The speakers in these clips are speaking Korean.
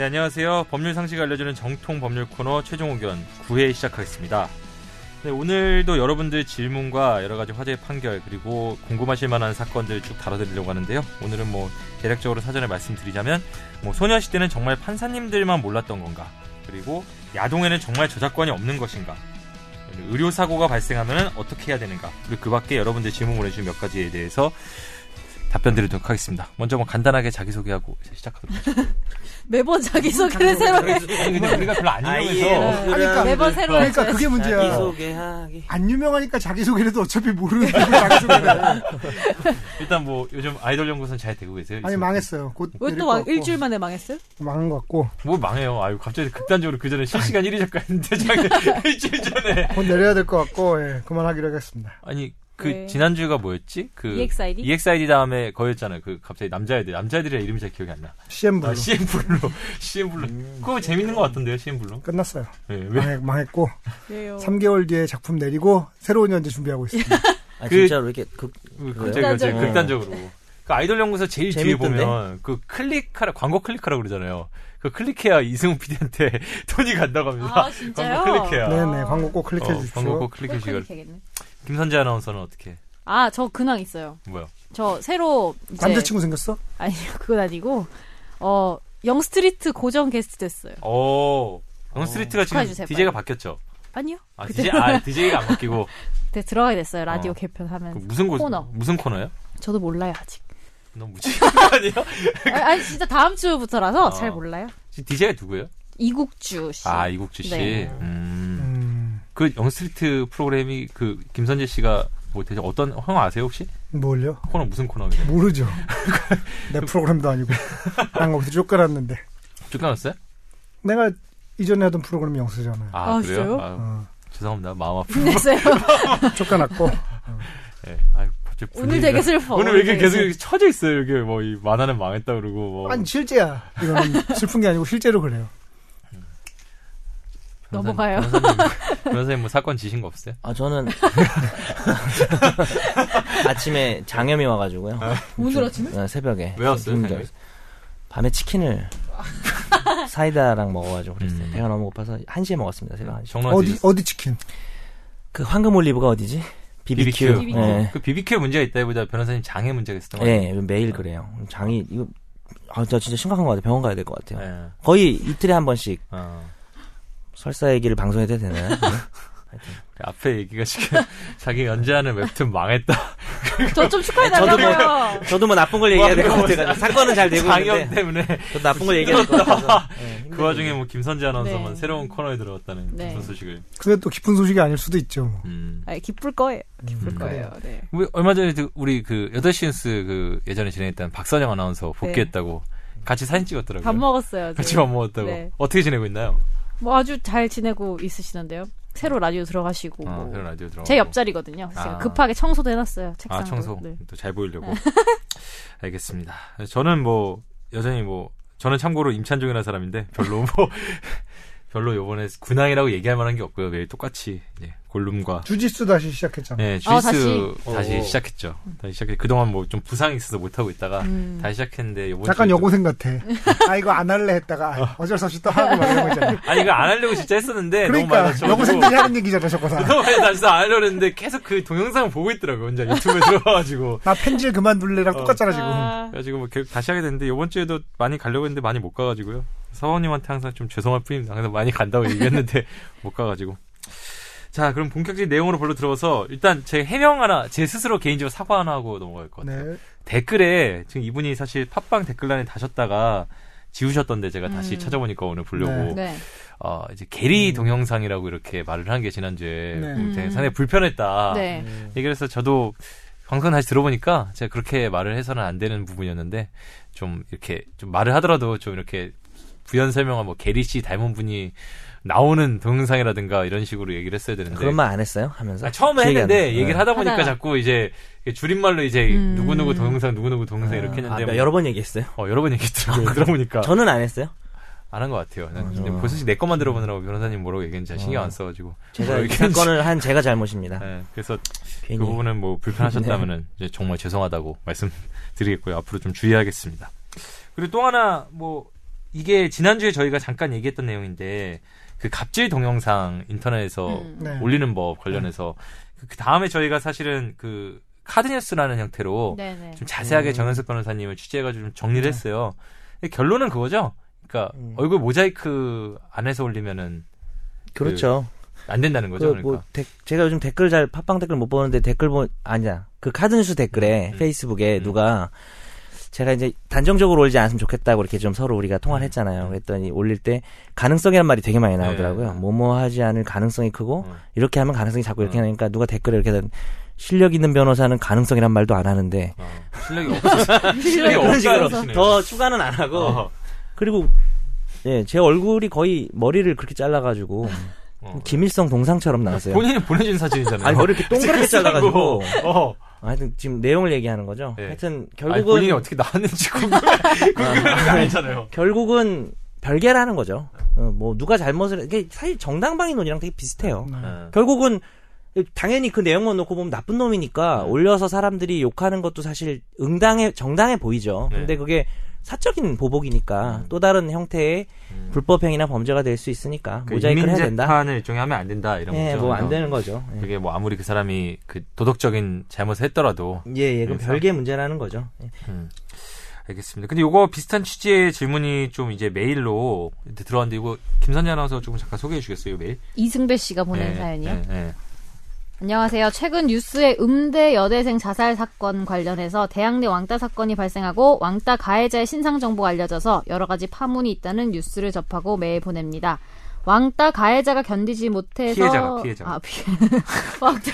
네, 안녕하세요. 법률 상식 알려주는 정통 법률 코너 최종 의견 9회 시작하겠습니다. 네, 오늘도 여러분들 질문과 여러 가지 화제의 판결 그리고 궁금하실 만한 사건들 쭉 다뤄드리려고 하는데요. 오늘은 뭐 대략적으로 사전에 말씀드리자면 뭐 소녀시대는 정말 판사님들만 몰랐던 건가? 그리고 야동에는 정말 저작권이 없는 것인가? 의료 사고가 발생하면 어떻게 해야 되는가? 그리고 그 밖에 여러분들 질문 보내주신 몇 가지에 대해서 답변 드리도록 하겠습니다. 먼저 뭐 간단하게 자기소개하고 시작하도록 하죠. 매번 자기소개를 새로 해. 아니, 근데 우리가 별로 안 유명해서. 예. 그러니까 매번 새로 그러니까. 그게 문제야. 자기소개하기. 안 유명하니까 자기소개라도 어차피 모르는 자기소개를. 일단 뭐 요즘 아이돌 연구소는 잘 되고 계세요? 아니 망했어요. 곧왜 내릴 또것막 같고. 일주일 만에 망했어요? 망한 것 같고 뭐 망해요. 아유 갑자기 극단적으로 그 전에 실시간 1위 작가 했는데 자기 일주일 전에. 곧 내려야 될 것 같고 예, 그만하기로 하겠습니다. 아니 그 네. 지난주가 뭐였지? 그 EXID? EXID 다음에 거였잖아요. 그 갑자기 남자애들 남자애들의 이름이 잘 기억이 안 나. CN블루 아, CN블루. CN블루. 그거 재밌는 것 같던데요, CM 블루. 끝났어요. 네, 망했고 왜요? 3개월 뒤에 작품 내리고 새로운 연재 준비하고 있습니다. 아, 그- 진짜로 이렇게 극, 갑자기 극단적으로. 극단적으로. 그 아이돌 연구소 제일 뒤에 재밌던데? 보면 그 클릭하라 광고 클릭하라 그러잖아요. 그 클릭해야 이승훈 PD한테 돈이 간다고 합니다. 아 진짜요? 광고 클릭해야. 네네 광고 꼭 클릭해 어, 주십시오. 광고 꼭꼭 클릭해 주시길. 김선재 아나운서는 어떻게? 아, 저 근황 있어요. 뭐야? 저 새로 이제 남자친구 생겼어? 아니요, 그건 아니고 어 영스트리트 고정 게스트 됐어요. 오. 영스트리트가 지금 축하해주세요, DJ가 빨리. 바뀌었죠. 아니요? 아, 그때 DJ, 아, DJ가 안 바뀌고. 네, 들어가게 됐어요. 라디오 어. 개편하면. 그 무슨 곳, 코너. 무슨 코너예요? 저도 몰라요 아직. 너무 무지한 거 아니에요? 아, 아니 진짜 다음 주부터라서 어. 잘 몰라요. 지금 DJ가 누구예요? 이국주 씨. 아, 이국주 씨. 네. 음. 음, 그 영스트리트 프로그램이 그 김선재 씨가 뭐 대체 어떤 형 아세요 혹시? 뭘요? 코너 무슨 코너예요? 모르죠. 내 프로그램도 아니고 난 거기서 쫓겨났는데 쫓겨났어요? 내가 이전에 하던 프로그램이 영수잖아요. 아, 아, 그래요? 아유, 어, 죄송합니다. 마음 아프. 됐어요. 쫓겨났고 네. 아유, 오늘 되게 슬퍼. 오늘 왜 이렇게 계속. 이렇게 쳐져 있어요? 이게 뭐 이 만화는 망했다 그러고 뭐. 아니 실제야. 이거는 슬픈 게 아니고 실제로 그래요. 넘어가요. 변호사님, 변호사님 뭐 사건 지신 거 없어요? 아, 저는. 아침에 장염이 와가지고요. 오늘 아침에? 어, 새벽에. 왜 왔어요? 밤에 치킨을 사이다랑 먹어가지고 그랬어요. 음. 배가 너무 고파서 1 시에 먹었습니다. 새벽 1시. 정말 어디 어디 치킨? 그 황금 올리브가 어디지? BBQ. BBQ. 예. 그 BBQ 문제가 있다기보다 변호사님 장애 문제가 있었던 거 예, 매일 그래요. 장이, 이거, 아, 저 진짜 심각한 것 같아요. 병원 가야 될 것 같아요. 예. 거의 이틀에 한 번씩 어. 설사 얘기를 방송해도 되나요? 그 앞에 얘기가 지금 자기 연재하는 웹툰 망했다. 저 좀 축하해달라고요. 저도 뭐 나쁜 걸 얘기해야 될 것 같아요. 사건은 잘 되고 있는데 때문에 저도 나쁜 걸 얘기해야 될 것 같아서. 예, 그 와중에 뭐 김선재 아나운서만 네. 새로운 코너에 들어갔다는 네. 무슨 소식을. 근데 또 기쁜 소식이 아닐 수도 있죠. 뭐. 음. 아니, 기쁠 거예요. 기쁠 음, 거예요. 네. 우리 얼마 전에 그- 우리 그 8시 뉴스 그 예전에 진행했던 박선영 아나운서 복귀했다고 같이 사진 찍었더라고요. 밥 먹었어요. 같이. 밥 먹었다고. 네. 어떻게 지내고 있나요? 뭐 아주 잘 지내고 있으시는데요. 새로 라디오 들어가시고 아, 뭐. 새로운 라디오 들어. 제 옆자리거든요. 아. 급하게 청소도 해놨어요. 책상도. 아, 청소. 네. 또잘 보이려고. 알겠습니다. 저는 뭐, 여전히 뭐, 저는 참고로 임찬종이라는 사람인데, 별로 뭐, 별로 요번에 근황이라고 얘기할 만한 게 없고요. 매일 똑같이, 이제, 골룸과, 주짓수 다시 시작했잖아. 네, 아, 주이스 다시? 다시, 오. 시작했죠. 다시 시작해. 그동안 뭐 좀 부상이 있어서 못 하고 있다가, 음. 다시 시작했는데, 잠깐 여고생 같아. 아 이거 안 할래 했다가 아, 어쩔 수 없이 또 하고 막 이런 거 있잖아. 아니, 이거 안 하려고 진짜 했었는데, 그러니까. 여고생들이 하는 얘기잖아 저거 다. 너무 많이 다쳐서 안 하려고 했는데, 계속 그 동영상을 보고 있더라고요. 혼자 유튜브에 들어가가지고. 나 펜질 그만둘래랑 어. 똑같잖아 지금. 아, 그래가지고 뭐 결국 다시 하게 됐는데 이번 주에도 많이 가려고 했는데 많이 못 가가지고요. 사원님한테 항상 좀 죄송할 뿐입니다. 항상 많이 간다고 얘기했는데 못 가가지고. 자 그럼 본격적인 내용으로 별로 들어서 일단 제 해명 하나 제 스스로 개인적으로 사과 하나 하고 넘어갈 것 같아요. 네. 댓글에 지금 이분이 사실 팟빵 댓글란에 다셨다가 지우셨던데 제가 다시 음. 찾아보니까 오늘 보려고 네. 어 이제 게리 동영상이라고 이렇게 말을 한 게 지난주에 네. 음, 음. 상당히 불편했다. 네. 얘기를 해서 저도 방송 다시 들어보니까 제가 그렇게 말을 해서는 안 되는 부분이었는데 좀 이렇게 좀 말을 하더라도 좀 이렇게 부연 설명한 뭐 게리 씨 닮은 분이 나오는 동영상이라든가 이런 식으로 얘기를 했어야 되는데 그런 말 안 했어요? 하면서. 아, 처음에 했는데. 얘기를 네. 하다 보니까 하다가. 자꾸 이제 줄임말로 이제 음. 누구누구 동영상 누구누구 동영상 이렇게 아, 했는데 뭐 여러 번 얘기했어요. 어, 여러 번 얘기했더라고 요 들어보니까 저는 안 했어요. 안 한 것 같아요 난 어. 근데 벌써 내 것만 들어보느라고 변호사님 뭐라고 얘기했는지 잘 신경 어. 안 써가지고 제가 얘기했는지. 사건을 한 제가 잘못입니다. 네, 그래서 괜히. 그 부분은 뭐 불편하셨다면은 이제 정말 죄송하다고 말씀드리겠고요. 앞으로 좀 주의하겠습니다. 그리고 또 하나 뭐 이게 지난주에 저희가 잠깐 얘기했던 내용인데 그 갑질 동영상 인터넷에서 음. 네. 올리는 법 관련해서 그 다음에 저희가 사실은 그 카드뉴스라는 형태로 네네. 좀 자세하게 음. 정현석 변호사님을 취재해가지고 좀 정리를 했어요. 근데 결론은 그거죠. 그러니까 음. 얼굴 모자이크 안에서 올리면은 그렇죠. 안 된다는 거죠. 그 그러니까. 뭐 데- 제가 요즘 댓글 잘 팟빵 댓글 못 보는데 댓글 보 아니야 그 카드뉴스 댓글에 음. 페이스북에 음. 누가 제가 이제 단정적으로 올리지 않았으면 좋겠다고 이렇게 좀 서로 우리가 통화를 음. 했잖아요. 그랬더니 올릴 때 가능성이란 말이 되게 많이 나오더라고요. 네. 뭐뭐 하지 않을 가능성이 크고 음. 이렇게 하면 가능성이 자꾸 이렇게 음. 하니까 누가 댓글에 이렇게 된 실력 있는 변호사는 가능성이란 말도 안 하는데 어, 실력이 없어. 실력이 없다는 더 추가는 안 하고 어, 그리고 예, 제 얼굴이 거의 머리를 그렇게 잘라가지고 어. 김일성 동상처럼 나왔어요. 본인이 보내준 사진이잖아요. 아니 머리 이렇게 동그랗게 잘라가지고 어. 하여튼 지금 내용을 얘기하는 거죠. 네. 하여튼 아니, 결국은 본인이 어떻게 나왔는지 궁금해. 궁금해하는 거 아니잖아요. 결국은 별개라는 거죠. 어, 뭐 누가 잘못을 이게 사실 정당방위론이랑 되게 비슷해요. 네. 어. 결국은 당연히 그 내용만 놓고 보면 나쁜 놈이니까 음. 올려서 사람들이 욕하는 것도 사실 응당해 정당해 보이죠. 네. 근데 그게 사적인 보복이니까 음. 또 다른 형태의 음. 불법행위나 범죄가 될 수 있으니까 그 모자이크를 해야 된다. 인민재판을 일종의 하면 안 된다 이런 예, 거죠. 뭐안 되는 거죠. 예. 그게 뭐 아무리 그 사람이 그 도덕적인 잘못을 했더라도 예, 예, 그럼 별개 문제라는 거죠. 예. 음. 알겠습니다. 근데 요거 비슷한 취지의 질문이 좀 이제 메일로 들어왔는데 이거 김선재 아나운서 조금 잠깐 소개해 주겠어요, 이 메일? 이승배 씨가 보낸 네, 사연이요. 네, 네. 안녕하세요. 최근 뉴스에 음대 여대생 자살 사건 관련해서 대학내 왕따 사건이 발생하고 왕따 가해자의 신상 정보가 알려져서 여러 가지 파문이 있다는 뉴스를 접하고 메일 보냅니다. 왕따 가해자가 견디지 못해서 피해자가, 피해자가. 아, 피... 왕따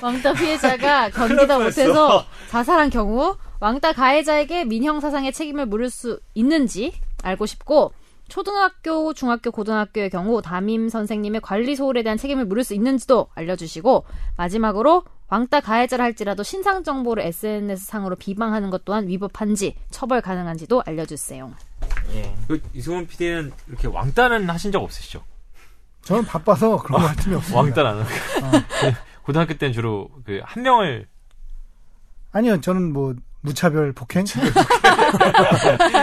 왕따 피해자가 견디다 못해서 자살한 경우 왕따 가해자에게 민형 사상의 책임을 물을 수 있는지 알고 싶고 초등학교, 중학교, 고등학교의 경우 담임 선생님의 관리 소홀에 대한 책임을 물을 수 있는지도 알려주시고 마지막으로 왕따 가해자라 할지라도 신상 정보를 SNS 상으로 비방하는 것 또한 위법한지 처벌 가능한지도 알려주세요. 예. 그 이승훈 PD는 이렇게 왕따는 하신 적 없으시죠? 저는 바빠서 그런 할 틈이 없습니다. 왕따는 안 하고. 고등학교 때는 주로 그 한 명을 아니요, 저는 뭐 무차별 폭행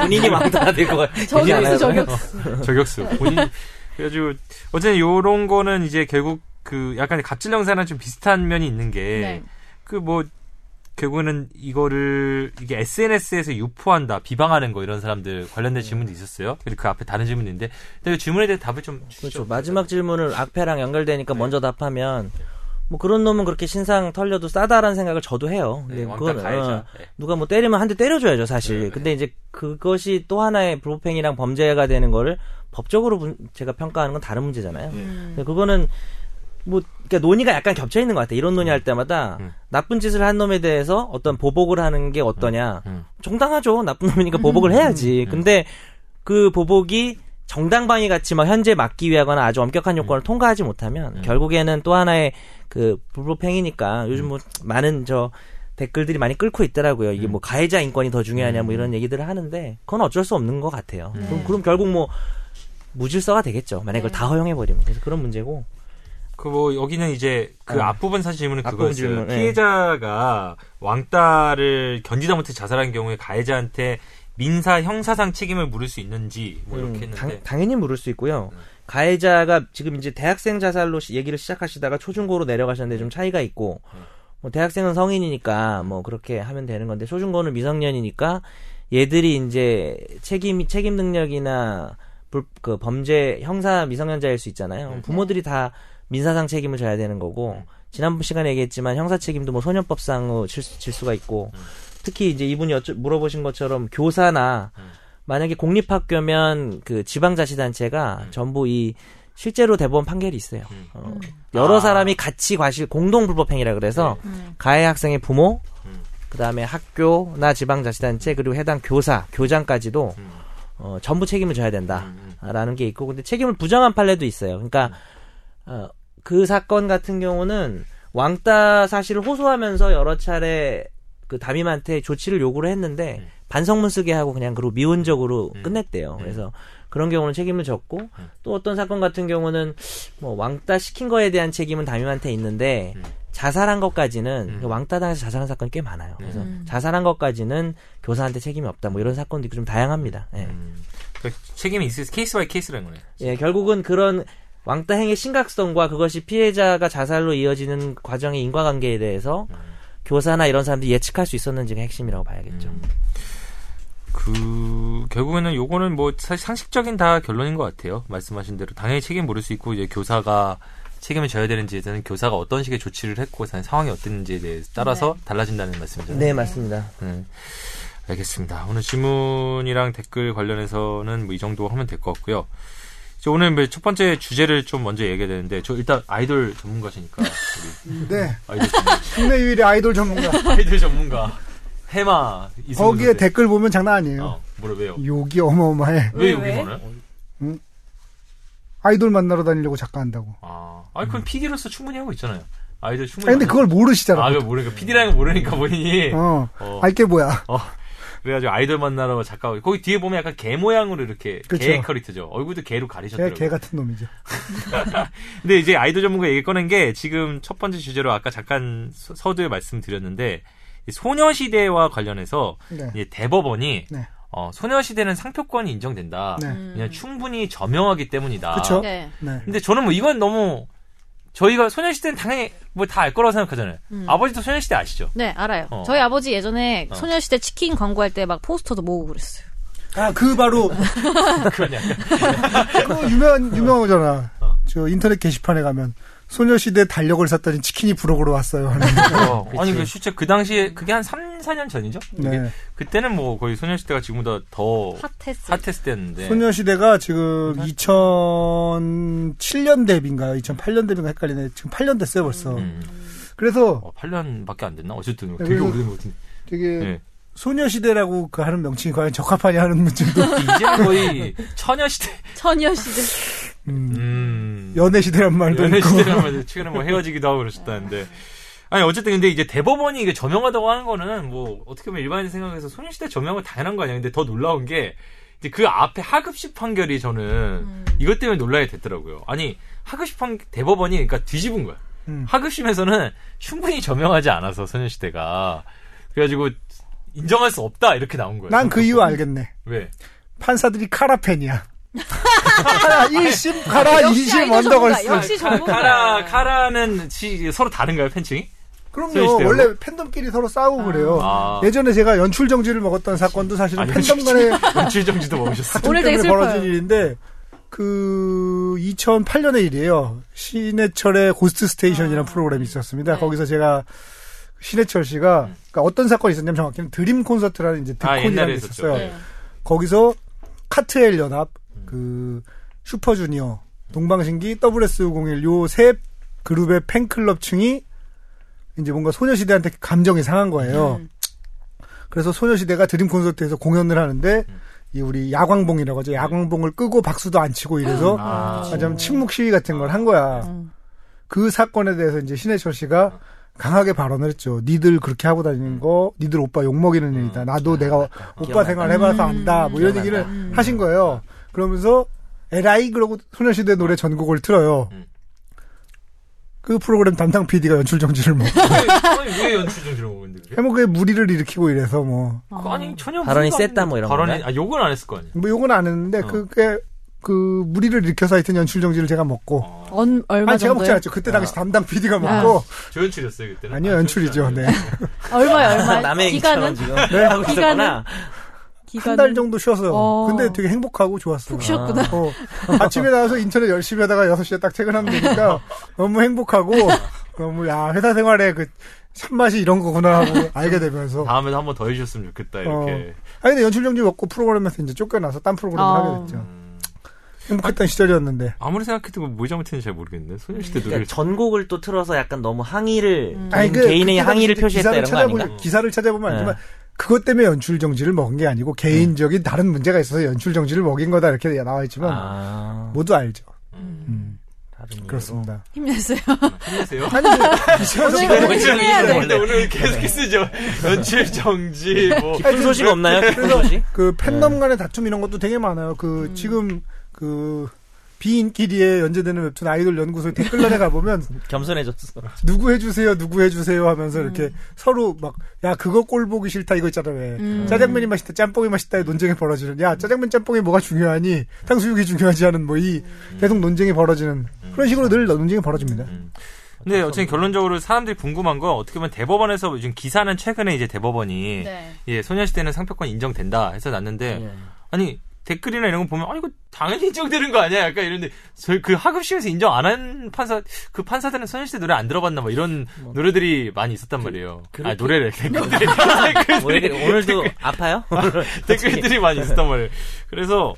본인이 왕따가 될것 같아요. 저격수, 저격수. 저격수 본인 그래가지고 어쨌든 요런 거는 이제 결국 그 약간 갑질 영상이랑 좀 비슷한 면이 있는 네. 게그뭐 결국에는 이거를 이게 SNS에서 유포한다, 비방하는 거 이런 사람들 관련된 질문도 있었어요. 그리고 그 앞에 다른 질문이 있는데 근데 그 질문에 대해 답을 좀 주시죠. 그렇죠. 마지막 질문을 악패랑 연결되니까 먼저 답하면 뭐 그런 놈은 그렇게 신상 털려도 싸다라는 생각을 저도 해요. 네, 근데 왕따 그거는 가해자. 어, 네. 누가 뭐 때리면 한 대 때려줘야죠, 사실. 네, 근데 이제 그것이 또 하나의 불법행위랑 범죄가 되는 거를 법적으로 분- 제가 평가하는 건 다른 문제잖아요. 음. 근데 그거는 뭐 그러니까 논의가 약간 겹쳐 있는 것 같아요. 이런 논의할 때마다 음. 나쁜 짓을 한 놈에 대해서 어떤 보복을 하는 게 어떠냐. 음. 정당하죠. 나쁜 놈이니까 보복을 해야지. 음. 근데 그 보복이 정당방위 같이 막 현재 막기 위하거나 아주 엄격한 요건을 통과하지 못하면 음. 결국에는 또 하나의 그 불법행위니까 요즘 뭐 많은 저 댓글들이 많이 끓고 있더라고요. 이게 음. 뭐 가해자 인권이 더 중요하냐 뭐 음. 이런 얘기들을 하는데 그건 어쩔 수 없는 것 같아요. 네. 그럼, 그럼 결국 뭐 무질서가 되겠죠. 만약 그걸 네. 다 허용해 버리면. 그래서 그런 문제고. 그 뭐 여기는 이제 그 어. 앞부분 사실 질문은 앞부분 그거였어요. 질문, 예. 피해자가 왕따를 견디다 못해 자살한 경우에 가해자한테 민사 형사상 책임을 물을 수 있는지 뭐 이렇게 음, 했는데 당, 연히 물을 수 있고요. 음. 가해자가 지금 이제 대학생 자살로 시- 얘기를 시작하시다가 초중고로 내려가셨는데 좀 차이가 있고, 음. 뭐 대학생은 성인이니까 뭐 그렇게 하면 되는 건데 초중고는 미성년이니까 얘들이 이제 책임 책임 능력이나 불, 그 범죄 형사 미성년자일 수 있잖아요. 음. 부모들이 다 민사상 책임을 져야 되는 거고 지난번 시간에 얘기했지만 형사 책임도 뭐 소년법상으로 질, 수- 질 수가 있고 음. 특히 이제 이분이 여쭤, 물어보신 것처럼 교사나 음. 만약에 공립학교면 그 지방자치단체가 음. 전부 이 실제로 대법원 판결이 있어요. 음. 어, 음. 여러 아. 사람이 같이 과실 공동 불법행위라 그래서 음. 가해 학생의 부모, 음. 그다음에 학교나 지방자치단체 그리고 해당 교사, 교장까지도 음. 어, 전부 책임을 져야 음. 된다라는 게 있고 근데 책임을 부정한 판례도 있어요. 그러니까 어, 그 사건 같은 경우는 왕따 사실을 호소하면서 여러 차례 그 담임한테 조치를 요구를 했는데 음. 반성문 쓰게 하고 그냥 그리고 미온적으로 음. 끝냈대요. 음. 그래서 그런 경우는 책임을 졌고 음. 또 어떤 사건 같은 경우는 뭐 왕따 시킨 거에 대한 책임은 담임한테 있는데 음. 자살한 것까지는 음. 왕따 당해서 자살한 사건이 꽤 많아요. 그래서 음. 자살한 것까지는 교사한테 책임이 없다. 뭐 이런 사건도 있고 좀 다양합니다. 예. 음. 그러니까 책임이 있을 case by case라는 거네. 예, 결국은 그런 왕따 행의 심각성과 그것이 피해자가 자살로 이어지는 과정의 인과관계에 대해서 음. 교사나 이런 사람들이 예측할 수 있었는지가 핵심이라고 봐야겠죠. 음. 그 결국에는 요거는 뭐 사실 상식적인 다 결론인 것 같아요. 말씀하신 대로 당연히 책임 물을 수 있고 이제 교사가 책임을 져야 되는지에 대해서는 교사가 어떤 식의 조치를 했고 상황이 어땠는지에 대해 따라서 달라진다는 말씀이잖아요. 네, 맞습니다. 네. 알겠습니다. 오늘 질문이랑 댓글 관련해서는 뭐 이 정도 하면 될 것 같고요. 오늘 뭐첫 번째 주제를 좀 먼저 얘기해야 되는데 저 일단 아이돌 전문가시니까 우리 네. 아이돌 전문가. 국내 유일의 아이돌 전문가. 아이돌 전문가 해마 거기에 선생. 댓글 보면 장난 아니에요. 어, 뭐라 왜요? 욕이 어마어마해. 왜 왜? 여기서는? 아이돌 만나러 다니려고 작가한다고. 아, 아니 그건 PD로서 충분히 하고 있잖아요. 아이돌 충분히. 아니, 근데 그걸 모르시잖아. 아, 그걸 모르니까 PD라는 걸 모르니까 본인이. 어. 어. 알게 뭐야. 어. 그래가지고 아이돌 만나러 작가 거기 뒤에 보면 약간 개 모양으로 이렇게 그쵸. 개 캐릭터죠. 얼굴도 개로 개, 가리셨더라고요. 개 같은 놈이죠. 근데 이제 아이돌 전문가 얘기 꺼낸 게 지금 첫 번째 주제로 아까 잠깐 서- 서두에 말씀드렸는데 이 소녀시대와 관련해서 네. 이제 대법원이 네. 어, 소녀시대는 상표권이 인정된다. 네. 그냥 충분히 저명하기 때문이다. 그쵸. 네. 네. 근데 저는 뭐 이건 너무 저희가 소녀시대는 당연히 뭐 다 알 거라고 생각하잖아요. 음. 아버지도 소녀시대 아시죠? 네, 알아요. 어. 저희 아버지 예전에 어. 소녀시대 치킨 광고할 때 막 포스터도 모으고 그랬어요. 아, 그 바로, 약간 그 유명, 유명하잖아. 어. 저 인터넷 게시판에 가면, 소녀시대 달력을 샀더니 치킨이 부록으로 왔어요. 하는. 어, 아니 그 실제 그 당시에 그게 한 3, 4년 전이죠? 네. 그때는 뭐 거의 소녀시대가 지금보다 더 핫했어. 핫했을 때였는데 소녀시대가 지금 2007년 데뷔인가요? 2008년 데뷔인가 헷갈리네. 지금 8년 됐어요, 벌써. 음. 그래서 어, 8년밖에 안 됐나? 어쨌든 네, 되게 오래된 것 같은데. 되게 네. 소녀시대라고 그 하는 명칭이 과연 적합하냐 하는 문제도 이제는 거의 처녀시대. 처녀시대. 음, 음. 연애 시대란 말도 있고. 연애 시대란 말도 최근에 뭐 헤어지기도 하고 그러셨다는데. 아니 어쨌든 근데 이제 대법원이 이게 저명하다고 하는 거는 뭐 어떻게 보면 일반인 생각해서 소녀시대 저명은 당연한 거 아니야. 근데 더 놀라운 게 이제 그 앞에 하급식 판결이 저는 음. 이것 때문에 놀라게 됐더라고요. 아니 하급식 판 대법원이 그러니까 뒤집은 거야. 음. 하급심에서는 충분히 저명하지 않아서 소녀시대가 그래가지고 인정할 수 없다 이렇게 나온 거예요. 난 그 이유 알겠네. 왜? 판사들이 카라팬이야. 카라 1심, 카라 역시 2심 아이돌 원더걸스. 전문가, 역시 전문가. 카라 카라는 지- 서로 다른가요 팬층이? 그럼요. 원래 팬덤끼리 서로 싸우고 그래요. 아. 예전에 제가 연출 정지를 먹었던 사건도 사실은 아니, 팬덤 간의 연출 정지도 먹으셨어. 오늘 되게 벌어진. 일인데 그 2008년의 일이에요. 신해철의 고스트 스테이션이라는 프로그램이 있었습니다. 네. 거기서 제가 신해철 씨가 그러니까 어떤 사건이 있었냐면 정확히는 드림 콘서트라는 이제 아, 드콘이라는 게. 있었어요. 네. 거기서 카트엘 연합, 그 슈퍼주니어, 동방신기, SS501 요 세 그룹의 팬클럽층이 이제 뭔가 소녀시대한테 감정이 상한 거예요. 음. 그래서 소녀시대가 드림 콘서트에서 공연을 하는데 이 우리 야광봉이라고 하죠. 야광봉을 끄고 박수도 안 치고 이래서 아. 아, 좀 침묵 시위 같은 걸 한 거야. 음. 그 사건에 대해서 이제 신해철 씨가 강하게 발언을 했죠. 니들 그렇게 하고 다니는 거, 니들 오빠 욕 먹이는 일이다. 나도 내가 오빠 기억난다. 생활 해봐서 음. 안다. 뭐 이런. 얘기를 음. 하신 거예요. 그러면서 에라이 그러고 소녀시대 노래 전곡을 틀어요. 음. 그 프로그램 담당 PD가 연출 정지를 뭐 아니 왜 연출 정지를 먹는데 그게? 해먹에 무리를 일으키고 이래서 뭐 그거 아니 전혀 발언이 셌다 뭐 이런 발언이 건가요? 아 욕은 안 했을 거 아니야. 뭐 욕은 안 했는데 어. 그게 그 무리를 일으켜서 하여튼 연출 정지를 제가 먹고 어, 언, 얼마 아니 제가 먹지? 않았죠. 그때 당시 담당 PD가 먹고 조연출이었어요 그때는. 아니요 아, 연출이죠. 네. 얼마요, 얼마? 남의 기간은? 지금 네. 있었구나. 기간은? 한달 정도 쉬었어요. 어. 근데 되게 행복하고 좋았어요. 푹 쉬었구나. 어, 아침에 나와서 인터넷 열심히 하다가 6시에 딱 퇴근하면 되니까 너무 행복하고 너무 야 회사 생활에 그 참맛이 이런 거구나 하고 알게 되면서 다음에도 한번 더 해주셨으면 좋겠다 이렇게. 아니 근데 연출 정지 먹고 프로그램에서 이제 쫓겨나서 딴 프로그램을 어. 하게 됐죠. 음, 행복했던 시절이었는데 아무리 생각해도 뭐 잘못했는지 잘 모르겠네. 소녀시대 노래를 그러니까 전곡을 또 틀어서 약간 너무 항의를 음. 개인, 그 개인의 그때 항의를 표시했다 기사를 이런 거 찾아보면 아닌가? 기사를 찾아보면 네. 알지만 그것 때문에 연출 정지를 먹은 게 아니고 개인적인 다른 문제가 있어서 연출 정지를 먹인 거다 이렇게 나와 있지만 아, 모두 알죠. 음. 음. 그렇습니다. 힘내세요. 힘내세요. 아니 오늘 오늘 힘내야 돼. 근데 오늘 계속 쓰죠. 연출 정지 뭐. 깊은 소식 없나요? 깊은 소식? 그 팬덤 간의 다툼 이런 것도 되게 많아요. 그 음. 지금 그 비인기리에 연재되는 웹툰 아이돌 연구소 댓글란에 가보면 겸손해졌어. 누구 해주세요, 누구 해주세요 하면서 이렇게 음. 서로 막, 야, 그거 꼴 보기 싫다 이거 있잖아, 왜. 음. 짜장면이 맛있다, 짬뽕이 맛있다의 논쟁이 벌어지는, 야, 짜장면, 짬뽕이 뭐가 중요하니, 탕수육이 중요하지 않은 뭐 이 계속 논쟁이 벌어지는, 그런 식으로 늘 논쟁이 벌어집니다. 음. 근데 어쨌든 결론적으로 사람들이 궁금한 건 어떻게 보면 대법원에서 요즘 기사는 최근에 이제 대법원이 네. 예, 소녀시대는 상표권 인정된다 해서 났는데 예. 아니 댓글이나 이런 거 보면 아니 이거 당연히 인정되는 거 아니야? 약간 이런데 저희 그 하급식에서 인정 안 한 판사 그 판사들은 소녀시대 노래 안 들어봤나 뭐 이런 노래들이 많이 있었단 말이에요. 아 노래를 댓글들이 댓글들이 오늘, 오늘도 아파요? 댓글들이 많이 있었단 말이에요. 그래서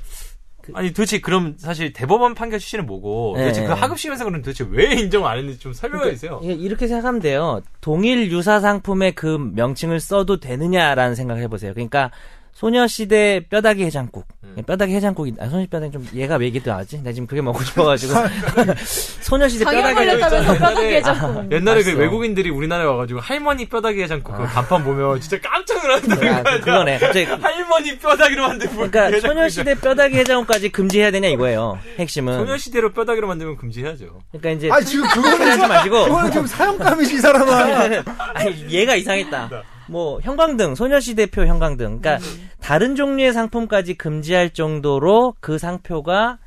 아니 도대체 그럼 사실 대법원 판결 취지는 뭐고 네, 도대체 그 네. 하급식에서 그럼 도대체 왜 인정 안 했는지 좀 설명해 주세요. 이게 이렇게 생각하면 돼요. 동일 유사 상품의 그 명칭을 써도 되느냐라는 생각을 해보세요. 그러니까 소녀시대 뼈다귀 해장국. 음. 뼈다귀 해장국이, 아, 소녀시대 뼈다귀 좀, 얘가 왜 얘기 나왔지? 나 지금 그게 먹고 싶어가지고. 소녀시대 당연 뼈다귀 걸렸다면서 뼈다귀 해장국. 옛날에 그. 외국인들이 우리나라에 와가지고 할머니 뼈다귀 해장국 그 간판 보면 진짜 깜짝 아, 거야. 그거네. 갑자기. 할머니 뼈다귀로 만든 그러니까 해장국이잖아. 소녀시대 뼈다귀 해장국까지 금지해야 되냐 이거예요. 핵심은. 소녀시대로 뼈다귀로 만들면 금지해야죠. 그러니까 이제. 아, 지금 그거는, 하지 마시고. 그거는 지금 사형감이지, 이 사람아. 아니, 얘가 이상했다. 뭐 형광등, 소녀시 대표 형광등. 그러니까 다른 종류의 상품까지 금지할 정도로 그 상표가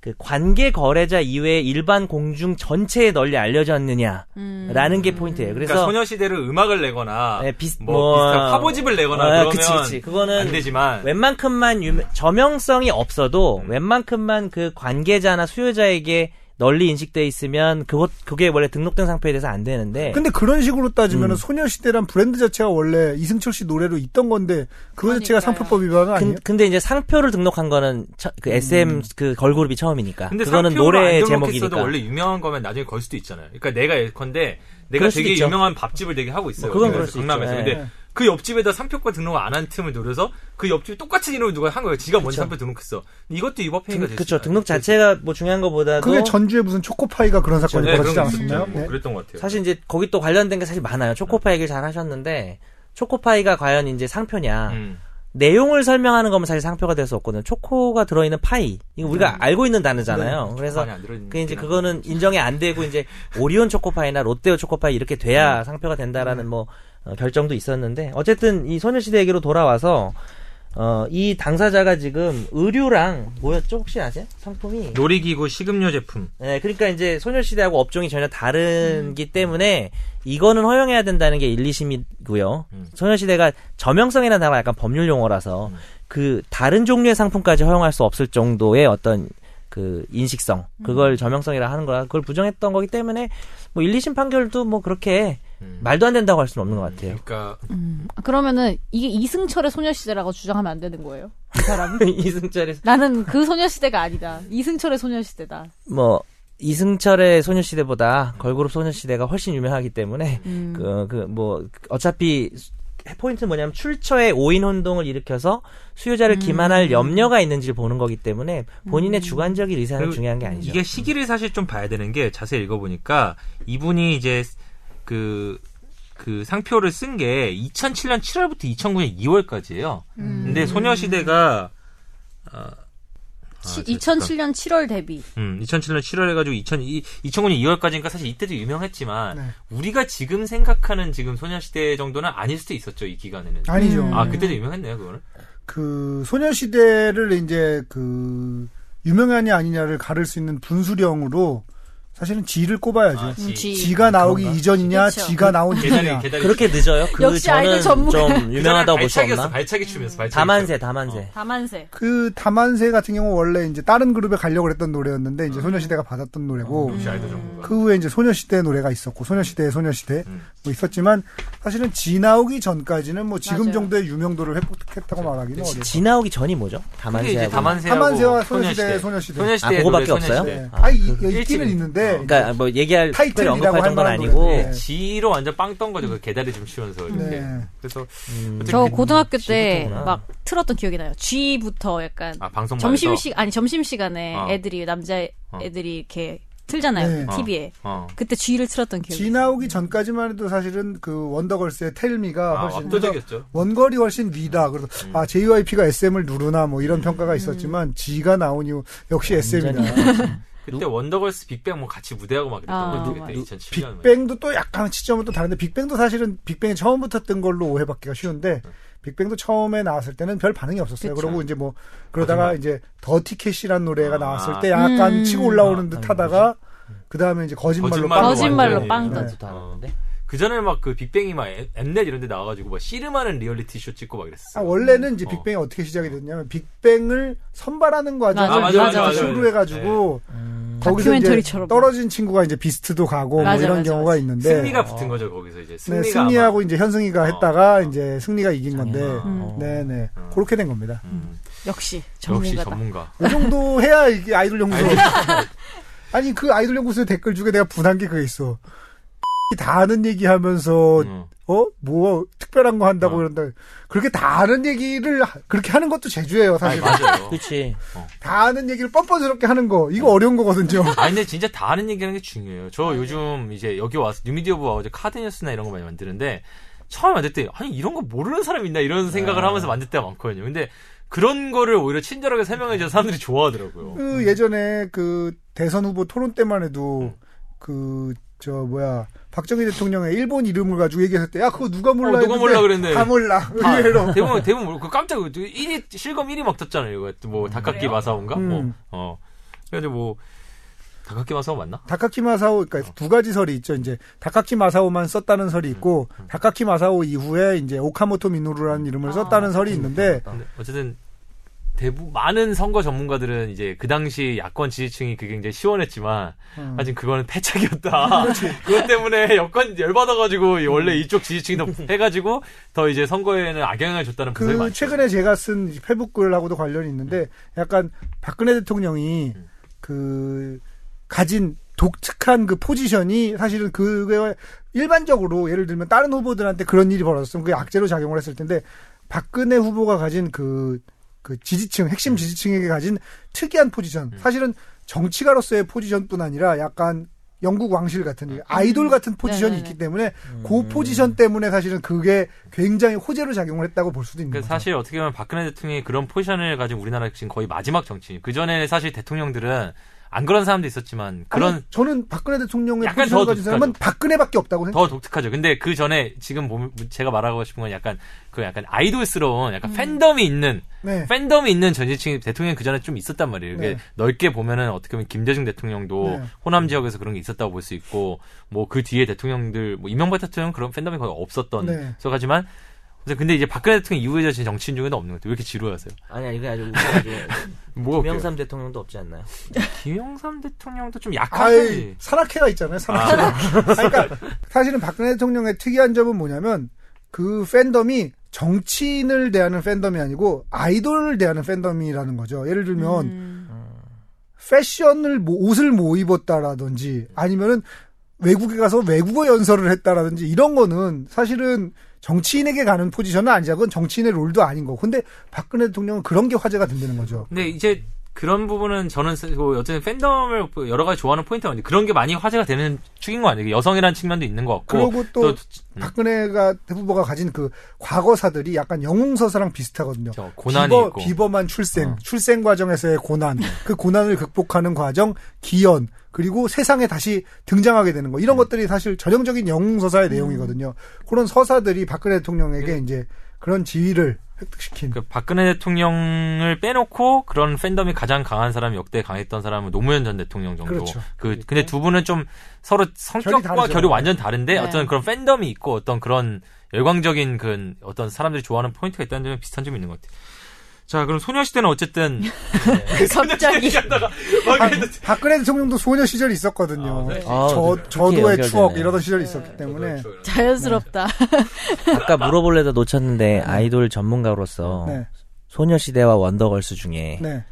그 관계 거래자 이외의 일반 공중 전체에 널리 알려졌느냐라는 음. 게 포인트예요. 그러니까 그래서 소녀시대를 음악을 내거나 네, 비슷- 뭐, 뭐- 비슷한 화보집을 내거나 아, 그러면 그치, 그치. 그거는 안 되지만 웬만큼만 유명, 저명성이 없어도 음. 웬만큼만 그 관계자나 수요자에게 널리 인식돼 있으면 그것 그게 원래 등록된 상표에 대해서 안 되는데 근데 그런 식으로 따지면 음. 은 소녀시대란 브랜드 자체가 원래 이승철 씨 노래로 있던 건데, 그거 자체가 그러니까요. 상표법 위반은 아니에요? 근, 근데 이제 상표를 등록한 거는 처- 그 SM 그 걸그룹이 처음이니까 근데 그거는 노래 안 제목이니까 원래 유명한 거면 나중에 걸 수도 있잖아요. 그러니까 내가 예컨대 내가 되게 있죠. 유명한 밥집을 되게 하고 있어요. 뭐 그건 그럴 수 강남에서. 있죠. 근데 예. 그 옆집에다 상표권 등록 안 한 틈을 노려서 그 옆집 똑같은 이름을 누가 한 거예요. 지가 먼저 그쵸. 상표 등록했어. 이것도 위법 행위가 등, 되지. 그쵸 등록 자체가 뭐 중요한 것보다도 그게 전주에 무슨 초코파이가 그런 사건이 네, 벌어지지 않았었나요? 뭐 네. 그랬던 것 같아요. 사실 이제 거기 또 관련된 게 사실 많아요. 초코파이 얘기를 잘 하셨는데 초코파이가 과연 이제 상표냐 음. 내용을 설명하는 거면 사실 상표가 될 수 없거든요. 초코가 들어있는 파이 이거 우리가 알고 있는 단어잖아요. 그래서 많이 안 들어있는 그 이제 게 그거는 인정이 안 되고 이제 오리온 초코파이나 롯데오 초코파이 이렇게 돼야 상표가 된다라는 뭐 어, 결정도 있었는데 어쨌든 이 소녀시대 얘기로 돌아와서 어, 이 당사자가 지금 의류랑 뭐였죠 혹시 아세요? 상품이 놀이기구 식음료 제품. 네, 그러니까 이제 소녀시대하고 업종이 전혀 다르기 때문에 이거는 허용해야 된다는 게 1, 2심이고요. 음. 소녀시대가 저명성이라는 단어가 약간 법률 용어라서 음. 그 다른 종류의 상품까지 허용할 수 없을 정도의 어떤 그 인식성 그걸 저명성이라 하는 거라 그걸 부정했던 거기 때문에 뭐 1, 2심 판결도 뭐 그렇게 음. 말도 안 된다고 할 수는 없는 것 같아요. 그러니까 음. 그러면은 이게 이승철의 소녀시대라고 주장하면 안 되는 거예요? 이 사람이? 이승철의 나는 그 소녀시대가 아니다. 이승철의 소녀시대다. 뭐 이승철의 소녀시대보다 걸그룹 소녀시대가 훨씬 유명하기 때문에 음. 그, 그, 뭐, 어차피, 포인트는 뭐냐면 출처에 오인 혼동을 일으켜서 수요자를 기만할 염려가 있는지를 보는 거기 때문에 본인의 주관적인 의사는 중요한 게 아니죠. 이게 시기를 사실 좀 봐야 되는 게 자세히 읽어보니까 이분이 이제 그, 그 상표를 쓴 게 2007년 7월부터 2009년 2월까지예요. 음. 근데 소녀시대가 아, 치- 아, 2007년 7월 데뷔. 음, 2007년 7월 해가지고 2000, 2009년 2월까지니까 사실 이때도 유명했지만 네. 우리가 지금 생각하는 지금 소녀시대 정도는 아닐 수도 있었죠 이 기간에는. 아니죠. 음. 아 그때도 유명했네요 그거는. 그 소녀시대를 이제 그 유명하냐 아니냐를 가를 수 있는 분수령으로 사실은 지를 꼽아야죠. 아, 지. 음, 지. 지가 나오기 그런가? 이전이냐, 그쵸. 지가 나온 계단이 이전이냐. 계단이 그렇게 늦어요? 그 역시 아이돌 저는 전문가. 좀 유명하다고 볼 수 없나? 발차기 추면서 발차기. 다만세, 추. 다만세. 다만세. 그 다만세 같은 경우 원래 이제 다른 그룹에 가려고 했던 노래였는데 이제 소녀시대가 받았던 노래고 전문가. 그 후에 이제 소녀시대 노래가 있었고 소녀시대 소녀시대 음. 뭐 있었지만 사실은 지 나오기 전까지는 뭐 지금 맞아요. 정도의 유명도를 획득했다고 말하기는 어려요. 지 나오기 전이 뭐죠? 다만세하고 다만세와 소녀시대, 소녀시대. 소녀시대 아, 그거밖에 없어요? 아, 아, 이, 그 있기는 있는데 어. 그러니까 뭐 얘기할 타이틀이라고 언급할 할 정도는 아니고. 네, 지로 완전 빵 떤 거죠. 그 계다리 좀 치면서 이렇게. 네. 그래서 음, 저 그- 고등학교 때 지부터구나. 막 틀었던 기억이 나요. G부터 약간 아 방송 점심 시 아니 점심 시간에 어. 애들이 남자 어. 애들이 이렇게 틀잖아요. 네. TV에. 어. 그때 G를 틀었던 기억이 지 나오기 전까지만 해도 사실은 그 원더걸스의 텔미가 아, 훨씬 압도적이었죠. 원거리 훨씬 위다. 그래서 음. 아 JYP가 SM을 누르나 뭐 이런 평가가 있었지만 G가 나온 이후 역시 SM이다. 그때 원더걸스 빅뱅 뭐 같이 무대하고 막 그랬던 아, 거. 그때 맞아. 2007년. 빅뱅도 또 약간 시점은 또 다른데 빅뱅도 사실은 빅뱅이 처음부터 뜬 걸로 오해받기가 쉬운데 빅뱅도 처음에 나왔을 때는 별 반응이 없었어요. 그쵸. 그리고 이제 뭐 그러다가 이제 Dirty Cash라는 노래가 아. 나왔을 때 약간 음. 치고 올라오는 아, 듯 하다가 그 다음에 이제 거짓말로 거짓말로 빵 거짓말로 완전히. 빵 네. 던져. 다 알았는데. 그 전에 막 그 빅뱅이 막 엠- 엠넷 이런 데 나와가지고 막 씨름하는 리얼리티 쇼 찍고 막 이랬어. 아, 원래는 이제 어. 빅뱅이 어 떻게 시작이 됐냐면 빅뱅을 선발하는 과정을 맞아, 맞아, 맞아, 쇼로. 해가지고 음. 거기서 이제. 떨어진 친구가 이제 비스트도 가고 뭐 맞아, 이런 맞아, 경우가 맞아. 있는데 승리가 붙은 거죠 거기서 이제 네, 승리가 승리하고 아마- 이제 현승이가 어. 했다가 이제 승리가 이긴 건데 음. 네네 어. 그렇게 된 겁니다. 음, 역시 역시 전문가다. 전문가. 이 정도 해야 이게 아이돌 연구소. 아니 그 아이돌 연구소 댓글 중에 내가 분한 게 그게 있어. 다 아는 얘기 하면서 음. 어 뭐 특별한 거 한다고 어. 그런다. 그렇게 다 아는 얘기를 하- 그렇게 하는 것도 제주예요 아 사실. 맞아요. 그치. 다 아는 얘기를 뻔뻔스럽게 하는 거 이거 어 려운 거거든요. 아 근데 진짜 다 아는 얘기 하는 게 중요해요. 저 요즘 이제 여기 와서 뉴미디어부 와서 카드 뉴스나 이런 거 많이 만드는데 처음에 만들 때 아니 이런 거 모르는 사람 있나 이런 생각을 아. 하면서 만들 때가 많거든요. 근데 그런 거를 오히려 친절하게 설명해 줘서 사람들이 좋아하더라고요. 그 예전에 그 대선 후보 토론 때만 해도 음. 그 저 뭐야 박정희 대통령의 일본 이름을 가지고 얘기했을 때야 그거 누가 몰라 어, 누가 몰라 그랬는데. 다 몰라 아, 의외로 대부분 대부분 모르고 그 깜짝 1위 실검 1위 막 떴잖아요. 이거 뭐 다카키 그래요? 마사오인가? 음. 뭐 어. 그래가지고 뭐 다카키 마사오 맞나? 다카키 마사오 그러니까 두 가지 설이 있죠 이제 다카키 마사오만 썼다는 설이 있고 음. 다카키 마사오 이후에 이제 오카모토 미노루라는 이름을 아, 썼다는 설이 있는데 근데 어쨌든 대부 많은 선거 전문가들은 이제 그 당시 야권 지지층이 그게 굉장히 시원했지만 음. 하여튼 그거는 패착이었다. 그것 때문에 여권 열받아가지고 이 원래 이쪽 지지층이 더 해가지고 더 이제 선거에는 악영향을 줬다는 분석이 그 많죠. 최근에 제가 쓴 페북 글하고도 관련이 있는데 약간 박근혜 대통령이 음. 그 가진 독특한 그 포지션이 사실은 그게 일반적으로 예를 들면 다른 후보들한테 그런 일이 벌어졌으면 그게 악재로 작용을 했을 텐데 박근혜 후보가 가진 그, 그 지지층, 핵심 지지층에게 가진 특이한 포지션. 음. 사실은 정치가로서의 포지션뿐 아니라 약간 영국 왕실 같은 아이돌 같은 포지션이 네네네. 있기 때문에 그 포지션 때문에 사실은 그게 굉장히 호재로 작용을 했다고 볼 수도 있는 그 거죠. 사실 어떻게 보면 박근혜 대통령이 그런 포지션을 가진 우리나라 지금 거의 마지막 정치인. 그 전에 사실 대통령들은 안 그런 사람도 있었지만 그런 아니, 저는 박근혜 대통령의 약간 더 가진 사람은. 박근혜밖에 없다고 생각해요. 더 독특하죠. 근데 그 전에 지금 제가 말하고 싶은 건 약간 그 약간 아이돌스러운 약간 팬덤이 있는 네. 팬덤이 있는 전지층이 대통령 그 전에 좀 있었단 말이에요. 네. 넓게 보면은 어떻게 보면 김대중 대통령도 네. 호남 지역에서 그런 게 있었다고 볼 수 있고 뭐 그 뒤에 대통령들 뭐 이명박 대통령 그런 팬덤이 거의 없었던 네. 하지만 근데 이제 박근혜 대통령 이후에 진 정치인 중에는 없는 것 같아요. 왜 이렇게 지루하세요? 아니야, 이거 아주 웃겨가지고. 김영삼 대통령도 없지 않나요? 김영삼 대통령도 좀 약하지. 산악회가 있잖아요. 산악회. 아. 그러니까 사실은 박근혜 대통령의 특이한 점은 뭐냐면 그 팬덤이 정치인을 대하는 팬덤이 아니고 아이돌을 대하는 팬덤이라는 거죠. 예를 들면 음. 패션을 뭐 옷을 못 입었다라든지 아니면은 외국에 가서 외국어 연설을 했다라든지 이런 거는 사실은 정치인에게 가는 포지션은 아니자 그건 정치인의 롤도 아닌 거고 근데 박근혜 대통령은 그런 게 화제가 된다는 거죠. 근데 이제 그런 부분은 저는 뭐 어쨌든 팬덤을 여러 가지 좋아하는 포인트가 있는데 그런 게 많이 화제가 되는 축인 거 아니에요? 여성이라는 측면도 있는 것 같고 그리고 또 음. 박근혜가 후보가 가진 그 과거사들이 약간 영웅서사랑 비슷하거든요. 저 고난이 비버, 있고 비범한 출생, 어. 출생 과정에서의 고난, 그 고난을 극복하는 과정, 기연, 그리고 세상에 다시 등장하게 되는 거. 음. 이런 것들이 사실 전형적인 영웅서사의 내용이거든요. 그런 서사들이 박근혜 대통령에게 이제 그런 지위를 획득시킨. 그 박근혜 대통령을 빼놓고 그런 팬덤이 가장 강한 사람이 역대 강했던 사람은 노무현 전 대통령 정도. 그렇죠. 그 근데 두 분은 좀 서로 성격과. 결이 완전 다른데 네. 어떤 그런 팬덤이 있고 어떤 그런 열광적인 그 어떤 사람들이 좋아하는 포인트가 있다는 점에 비슷한 점이 있는 것 같아요. 자, 그럼 소녀시대는 어쨌든 갑자기 막 박- 이랬는데 박근혜 대통령도 소녀 시절이 있었거든요. 아, 네. 아, 저, 그렇게 저도의. 추억 이러던 시절이 있었기 때문에. 자연스럽다. 아까 물어볼래다 놓쳤는데 아이돌 전문가로서 네. 소녀시대와 원더걸스 중에 네.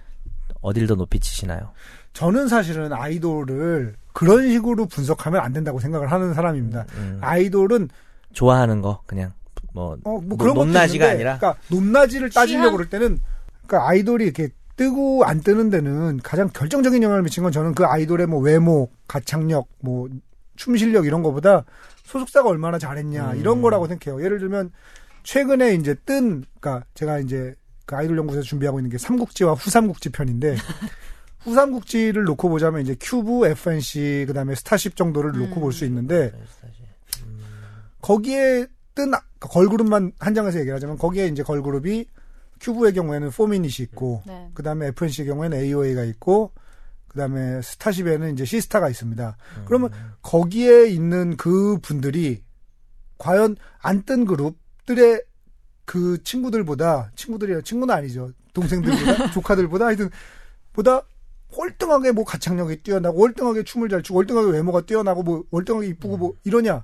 어딜 더 높이 치시나요? 저는 사실은 아이돌을 그런 식으로 분석하면 안 된다고 생각을 하는 사람입니다. 음, 아이돌은 좋아하는 거 그냥 뭐, 어, 뭐 노- 그런 높낮이가 있는데, 아니라. 그러니까 높낮이를 따지려고 취향? 그럴 때는 그러니까 아이돌이 이렇게 뜨고 안 뜨는 데는 가장 결정적인 영향을 미친 건 저는 그 아이돌의 뭐 외모, 가창력, 뭐 춤 실력 이런 거보다 소속사가 얼마나 잘했냐 이런 거라고 생각해요. 예를 들면 최근에 이제 뜬, 그러니까 제가 이제 그 아이돌 연구소에서 준비하고 있는 게 삼국지와 후삼국지 편인데 후삼국지를 놓고 보자면 이제 큐브, FNC 그다음에 스타쉽 정도를 놓고 볼 수 있는데 거기에 뜬 아- 걸그룹만 한정해서 얘기하자면 거기에 이제 걸그룹이 큐브의 경우에는 포미닛이 있고 네. 그다음에 FNC의 경우에는 AOA가 있고 그다음에 스타쉽에는 이제 시스타가 있습니다. 그러면 거기에 있는 그 분들이 과연 안 뜬 그룹들의 그 친구들보다 친구들이요 친구는 아니죠. 동생들보다 조카들보다 하여튼 보다 월등하게 뭐 가창력이 뛰어나고 월등하게 춤을 잘 추고 월등하게 외모가 뛰어나고 뭐 월등하게 이쁘고 뭐 이러냐. 그럼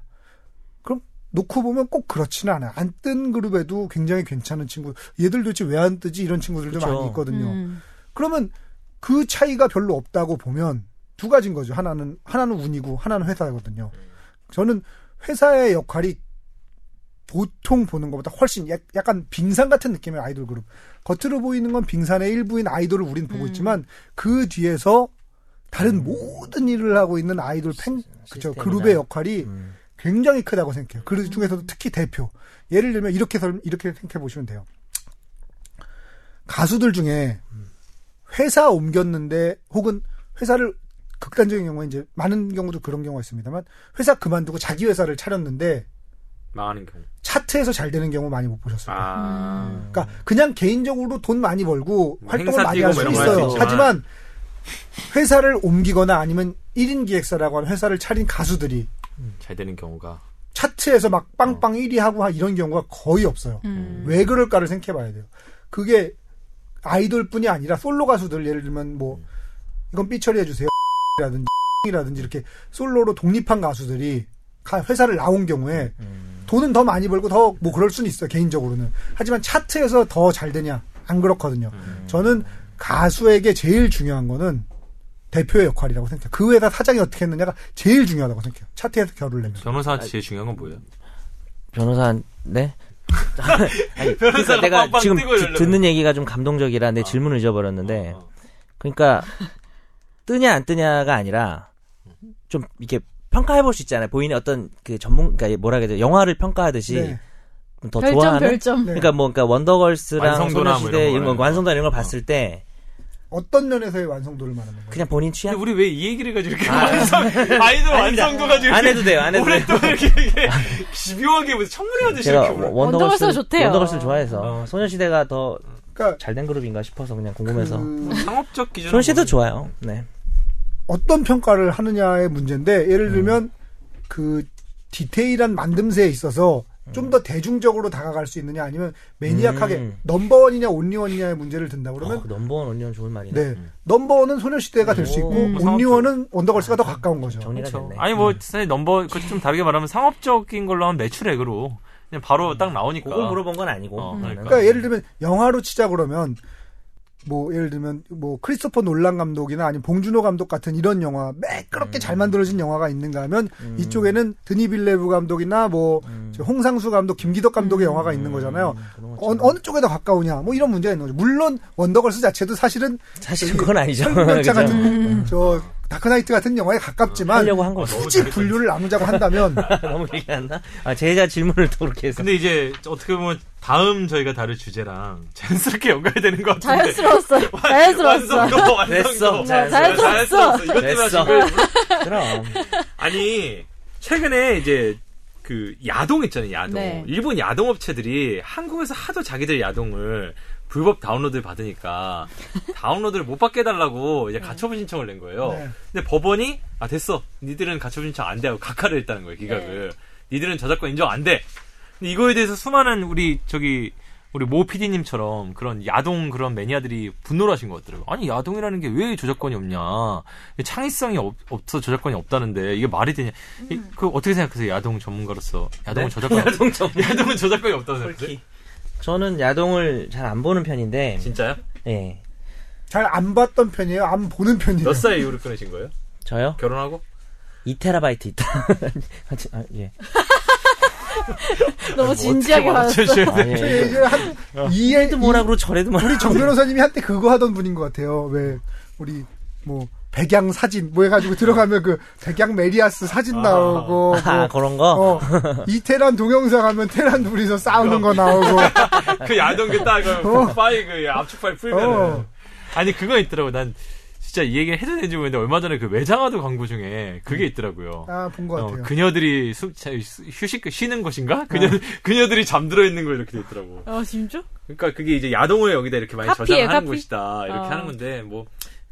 놓고 보면 꼭 그렇지는 않아요 안 뜬 그룹에도 굉장히 괜찮은 친구 얘들 도대체 왜 안 뜨지 이런 친구들도 그쵸. 많이 있거든요 음. 그러면 그 차이가 별로 없다고 보면 두 가지인 거죠. 하나는 하나는 운이고 하나는 회사거든요. 저는 회사의 역할이 보통 보는 것보다 훨씬 약- 약간 빙산 같은 느낌의 아이돌 그룹. 겉으로 보이는 건 빙산의 일부인 아이돌을 우린 보고 음. 있지만 그 뒤에서 다른 모든 일을 하고 있는 아이돌 팬, 그쵸, 시스템이나. 그룹의 역할이 음. 굉장히 크다고 생각해요. 그 중에서도 특히 대표. 예를 들면 이렇게 설- 이렇게 생각해 보시면 돼요. 가수들 중에 회사 옮겼는데 혹은 회사를 극단적인 경우에 이제 많은 경우도 그런 경우가 있습니다만 회사 그만두고 자기 회사를 차렸는데 망하는 경우. 차트에서 잘 되는 경우 많이 못 보셨어요. 아. 그러니까 그냥 개인적으로 돈 많이 벌고 뭐 활동을 많이 뛰고 할수뭐 있어요. 하지만 회사를 옮기거나 아니면 1인 기획사라고 하는 회사를 차린 가수들이 잘 되는 경우가. 차트에서 막 빵빵 1위 하고 하- 이런 경우가 거의 없어요. 음. 왜 그럴까를 생각해 봐야 돼요. 그게 아이돌뿐이 아니라 솔로 가수들 예를 들면 뭐 이건 삐처리 해주세요. 라든지 이라든지 이렇게 솔로로 독립한 가수들이 가- 회사를 나온 경우에 돈은 더 많이 벌고 더 뭐 그럴 수는 있어요 개인적으로는. 하지만 차트에서 더 잘 되냐 안 그렇거든요. 저는 가수에게 제일 중요한 거는 대표의 역할이라고 생각해요 그 회사 사장이 어떻게 했느냐가 제일 중요하다고 생각해요 차트에서 결을 내면 변호사 제일 중요한 건 뭐예요? 변호사 네? 아니, 그러니까 내가 지금. 듣는 얘기가 좀 감동적이라 내 질문을 잊어버렸는데 어. 그러니까 뜨냐 안 뜨냐가 아니라 좀 이렇게 평가해 볼 수 있잖아요. 본인의 어떤 그 전문 그러니까 뭐라 해야 돼 영화를 평가하듯이 네. 더 별점 좋아하는 별점. 네. 그러니까 뭐 그러니까 원더걸스랑 완성도나 뭐 소녀시대 이런. 거 완성도 이런 걸 봤을 때 어떤 면에서의 완성도를 말하는 거예요? 그냥 본인 취향 우리 왜 이 얘기를 가지고 이렇게 완성, 아이돌 완성도 가지고 안 해도 돼요. 안 해도 돼요. 오랫동안 이렇게, 이렇게 집요하게 무슨 청문회 하듯이 제가 이렇게 올라- 원더걸스 좋대요. 원더걸스를 좋아해서 어. 소녀시대가 더 그러니까 잘된 그룹인가 싶어서 그냥 궁금해서 그 상업적 기준 소녀시대도 좋아요. 네. 어떤 평가를 하느냐의 문제인데 예를 들면 그 디테일한 만듦새에 있어서 좀 더 대중적으로 다가갈 수 있느냐 아니면 maniac하게 음. 넘버원이냐 온리원이냐의 문제를 든다 그러면 어, number one only one 좋은 말이네. 네 number one은 소녀시대가 될 수 있고 오. only one은 원더걸스가 더 가까운 거죠. 정리가 그렇죠. 됐네. 아니 뭐 사실 number 그 좀 다르게 말하면 상업적인 걸로 하면 매출액으로 그냥 바로 딱 나오니까. 그걸 물어본 건 아니고. 어. 그러니까. 그러니까 예를 들면 영화로 치자 그러면 뭐 예를 들면 뭐 크리스토퍼 놀란 감독이나 아니면 봉준호 감독 같은 이런 영화 매끄럽게 잘 만들어진 영화가 있는가 하면 이쪽에는 드니 빌뇌브 감독이나 뭐 저 홍상수 감독, 김기덕 감독의 영화가 있는 거잖아요. 그런 어, 어느 쪽에 더 가까우냐 뭐 이런 문제가 있는 거죠. 물론 원더걸스 자체도 사실은 사실 그건 아니죠. 설국열차? 같은 저 다크나이트 같은 영화에 가깝지만 하려고 한 거죠. 굳이 분류를 나누자고 한다면 너무 얘기한다. 아, 제자 질문을 또 그렇게 해서. 근데 이제 어떻게 보면 다음 저희가 다룰 주제랑 자연스럽게 연결되는 것 같은데. 자연스러웠어. 자연스러웠어. 완성도, 완성도. 됐어. 자연스러웠어. 이것 때문에. 지금 그럼. 아니 최근에 이제 그 야동 있잖아요 야동 네. 일본 야동 업체들이 한국에서 하도 자기들 야동을 불법 다운로드를 받으니까 다운로드를 못 받게 해달라고 이제 가처분 신청을 낸 거예요. 네. 근데 법원이 아 됐어 니들은 가처분 신청 안 돼 하고 각하를 했다는 거예요 기각을 니들은 저작권 인정 안 돼. 근데 이거에 대해서 수많은 우리 저기 우리 모 PD님처럼 그런 야동 그런 매니아들이 분노를 하신 것 같더라고요. 아니 야동이라는 게 왜 저작권이 없냐? 창의성이 없, 없어 저작권이 없다는데 이게 말이 되냐? 이, 그 어떻게 생각하세요? 야동 전문가로서 야동은 네? 저작권 야동 전문- 야동은 저작권이 없다고 생각하세요? 저는 야동을 잘 안 보는 편인데. 진짜요? 예. 잘 안 봤던 편이에요. 안 보는 편이에요. 몇 살 이후로 끊으신 거예요? 저요? 결혼하고? 2테라바이트 있다. 아, 예. 너무 진지하게 이제 한 이해 이래도 뭐라 그러고 저래도 뭐라 우리 정 변호사님이 한때 그거 하던 분인 것 같아요. 왜 우리 뭐 백양 사진 뭐 해가지고 들어가면 그 백양 메리야스 사진 나오고 아, 뭐, 그런 거? 어, 이태란 동영상 하면 테란 둘이서 싸우는 거 나오고 그 야동기 딱, 그 어. 파일, 그 압축 파일 풀면은. 어. 아니, 그거 있더라고. 난 진짜 이 얘기 해도 되는지 모르겠는데, 얼마 전에 그 외장하드 광고 중에 그게 있더라고요. 아 본 것 어, 같아요. 그녀들이 수, 자, 수- 휴식, 쉬는 곳인가? 그녀, 그녀들이 잠들어 있는 거 이렇게 돼 있더라고. 아 진짜? 그러니까 그게 이제 야동을 여기다 이렇게 많이 카피예요, 저장하는 카피? 곳이다. 이렇게 아. 하는 건데, 뭐,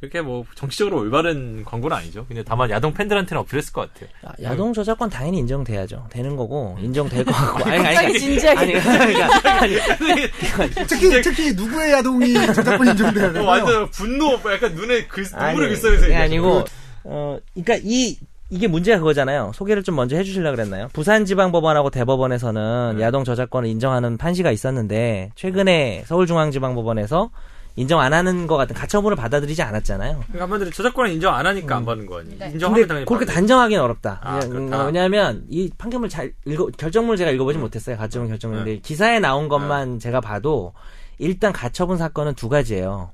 그렇게 뭐, 정치적으로 올바른 광고는 아니죠. 근데 다만 야동 팬들한테는 어필했을 것 같아요. 아, 야동 저작권 당연히 인정돼야죠. 되는 거고 인정될 것 같고. 아니, 아니, 갑자기 아니, 진지하게. 아니, 그러니까, 아니, 특히 특히 누구의 야동이 저작권 인정돼야 어, 되나요? 완전 분노, 약간 눈에 글, 눈물을 아니, 그게 얘기하시는 아니고. 어 그러니까 이 이게 문제가 그거잖아요. 소개를 좀 먼저 해주시려 고 그랬나요? 부산지방법원하고 대법원에서는 네. 야동 저작권을 인정하는 판시가 있었는데 최근에 서울중앙지방법원에서 인정 안 하는 것 같은 가처분을 받아들이지 않았잖아요. 그러니까 한마디로 저작권을 인정 안 하니까 안 받는 거 아니에요? 네. 인정하면 당연히 그렇게. 단정하기는 어렵다. 아. 왜냐하면 이 판결문 잘 읽어 결정문을 제가 읽어보지 못했어요. 가처분 결정문인데 기사에 나온 것만 제가 봐도 일단 가처분 사건은 두 가지예요.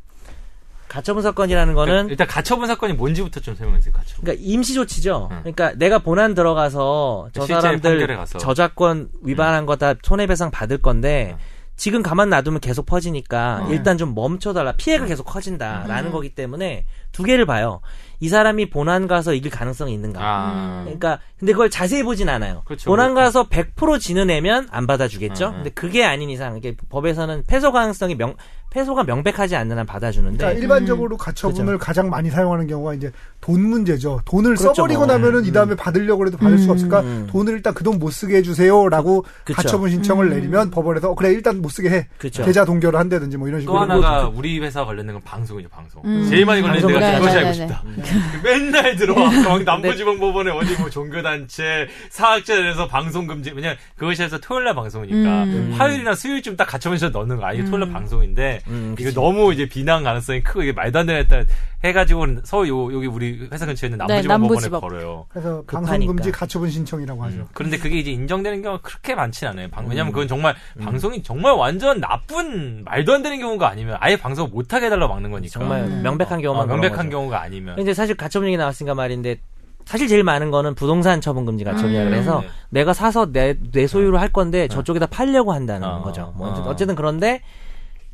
가처분 사건이라는 거는 그러니까 일단 가처분 사건이 뭔지부터 좀 설명해 주세요. 가처분. 그러니까 임시 조치죠. 응. 그러니까 내가 본안 들어가서 저 사람들 가서. 저작권 위반한 거다 손해배상 받을 건데 지금 가만 놔두면 계속 퍼지니까 어. 일단 좀 멈춰달라. 피해가 계속 커진다라는 거기 때문에 두 개를 봐요. 이 사람이 본안 가서 이길 가능성이 있는가. 아. 그러니까 근데 그걸 자세히 보진 않아요. 그렇죠. 본안 가서 100% 지는 애면 안 받아주겠죠. 음, 음. 근데 그게 아닌 이상 이게 법에서는 패소 가능성이 명 패소가 명백하지 않는 한 받아주는데 그러니까 일반적으로 가처분을 가장 많이 사용하는 경우가 이제 돈 문제죠. 돈을 그렇죠, 써버리고 뭐. 나면은 이 다음에 받으려고 해도 받을 수가 없으니까 음. 돈을 일단 그 돈 못 쓰게 해주세요라고. 가처분 신청을 내리면 법원에서 어, 그래 일단 못 쓰게 해. 그쵸. 계좌 동결을 한다든지 뭐 이런 또 식으로. 하나가 우리 회사 관련된 건 방송이죠, 방송. 음. 제일 많이 걸리는 데가 그것이 네네네네. 알고 싶다. 맨날 들어와. 막 남부지방법원에 어디 뭐 종교단체, 사학자에서 방송 금지. 왜냐 그것이 해서 토요일날 방송이니까 음. 화요일이나 수요일쯤 딱 가처분해서 넣는 거. 아, 이게 토요일날 방송인데 음, 이거. 너무 이제 비난 가능성이 크고 이게 말도 안 되는 했다 해가지고 서울 요, 여기 우리 회사 근처에 있는 네, 남부지방법원에 남부지법. 걸어요. 그래서 급하니까. 방송 금지 가처분 신청이라고 하죠. 그런데 그게 이제 인정되는 경우가 그렇게 많지는 않아요. 방- 음. 왜냐면 그건 정말 방송이 정말 완전 나쁜 말도 안 되는 경우가 아니면 아예 방송 못 하게 해달라고 막는 거니까. 정말 음. 명백한 어, 경우만 그런 명백한 거죠. 경우가 아니면. 근데 사실 가처분 얘기 나왔으니까 말인데 사실 제일 많은 거는 부동산 처분 금지 가처분 이라 음. 그래서 네. 내가 사서 내, 내 소유로 할 건데 저쪽에다 팔려고 한다는 어. 거죠. 뭐 어. 어쨌든 그런데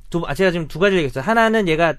두 아, 제가 지금 두 가지 얘기했어요. 하나는 얘가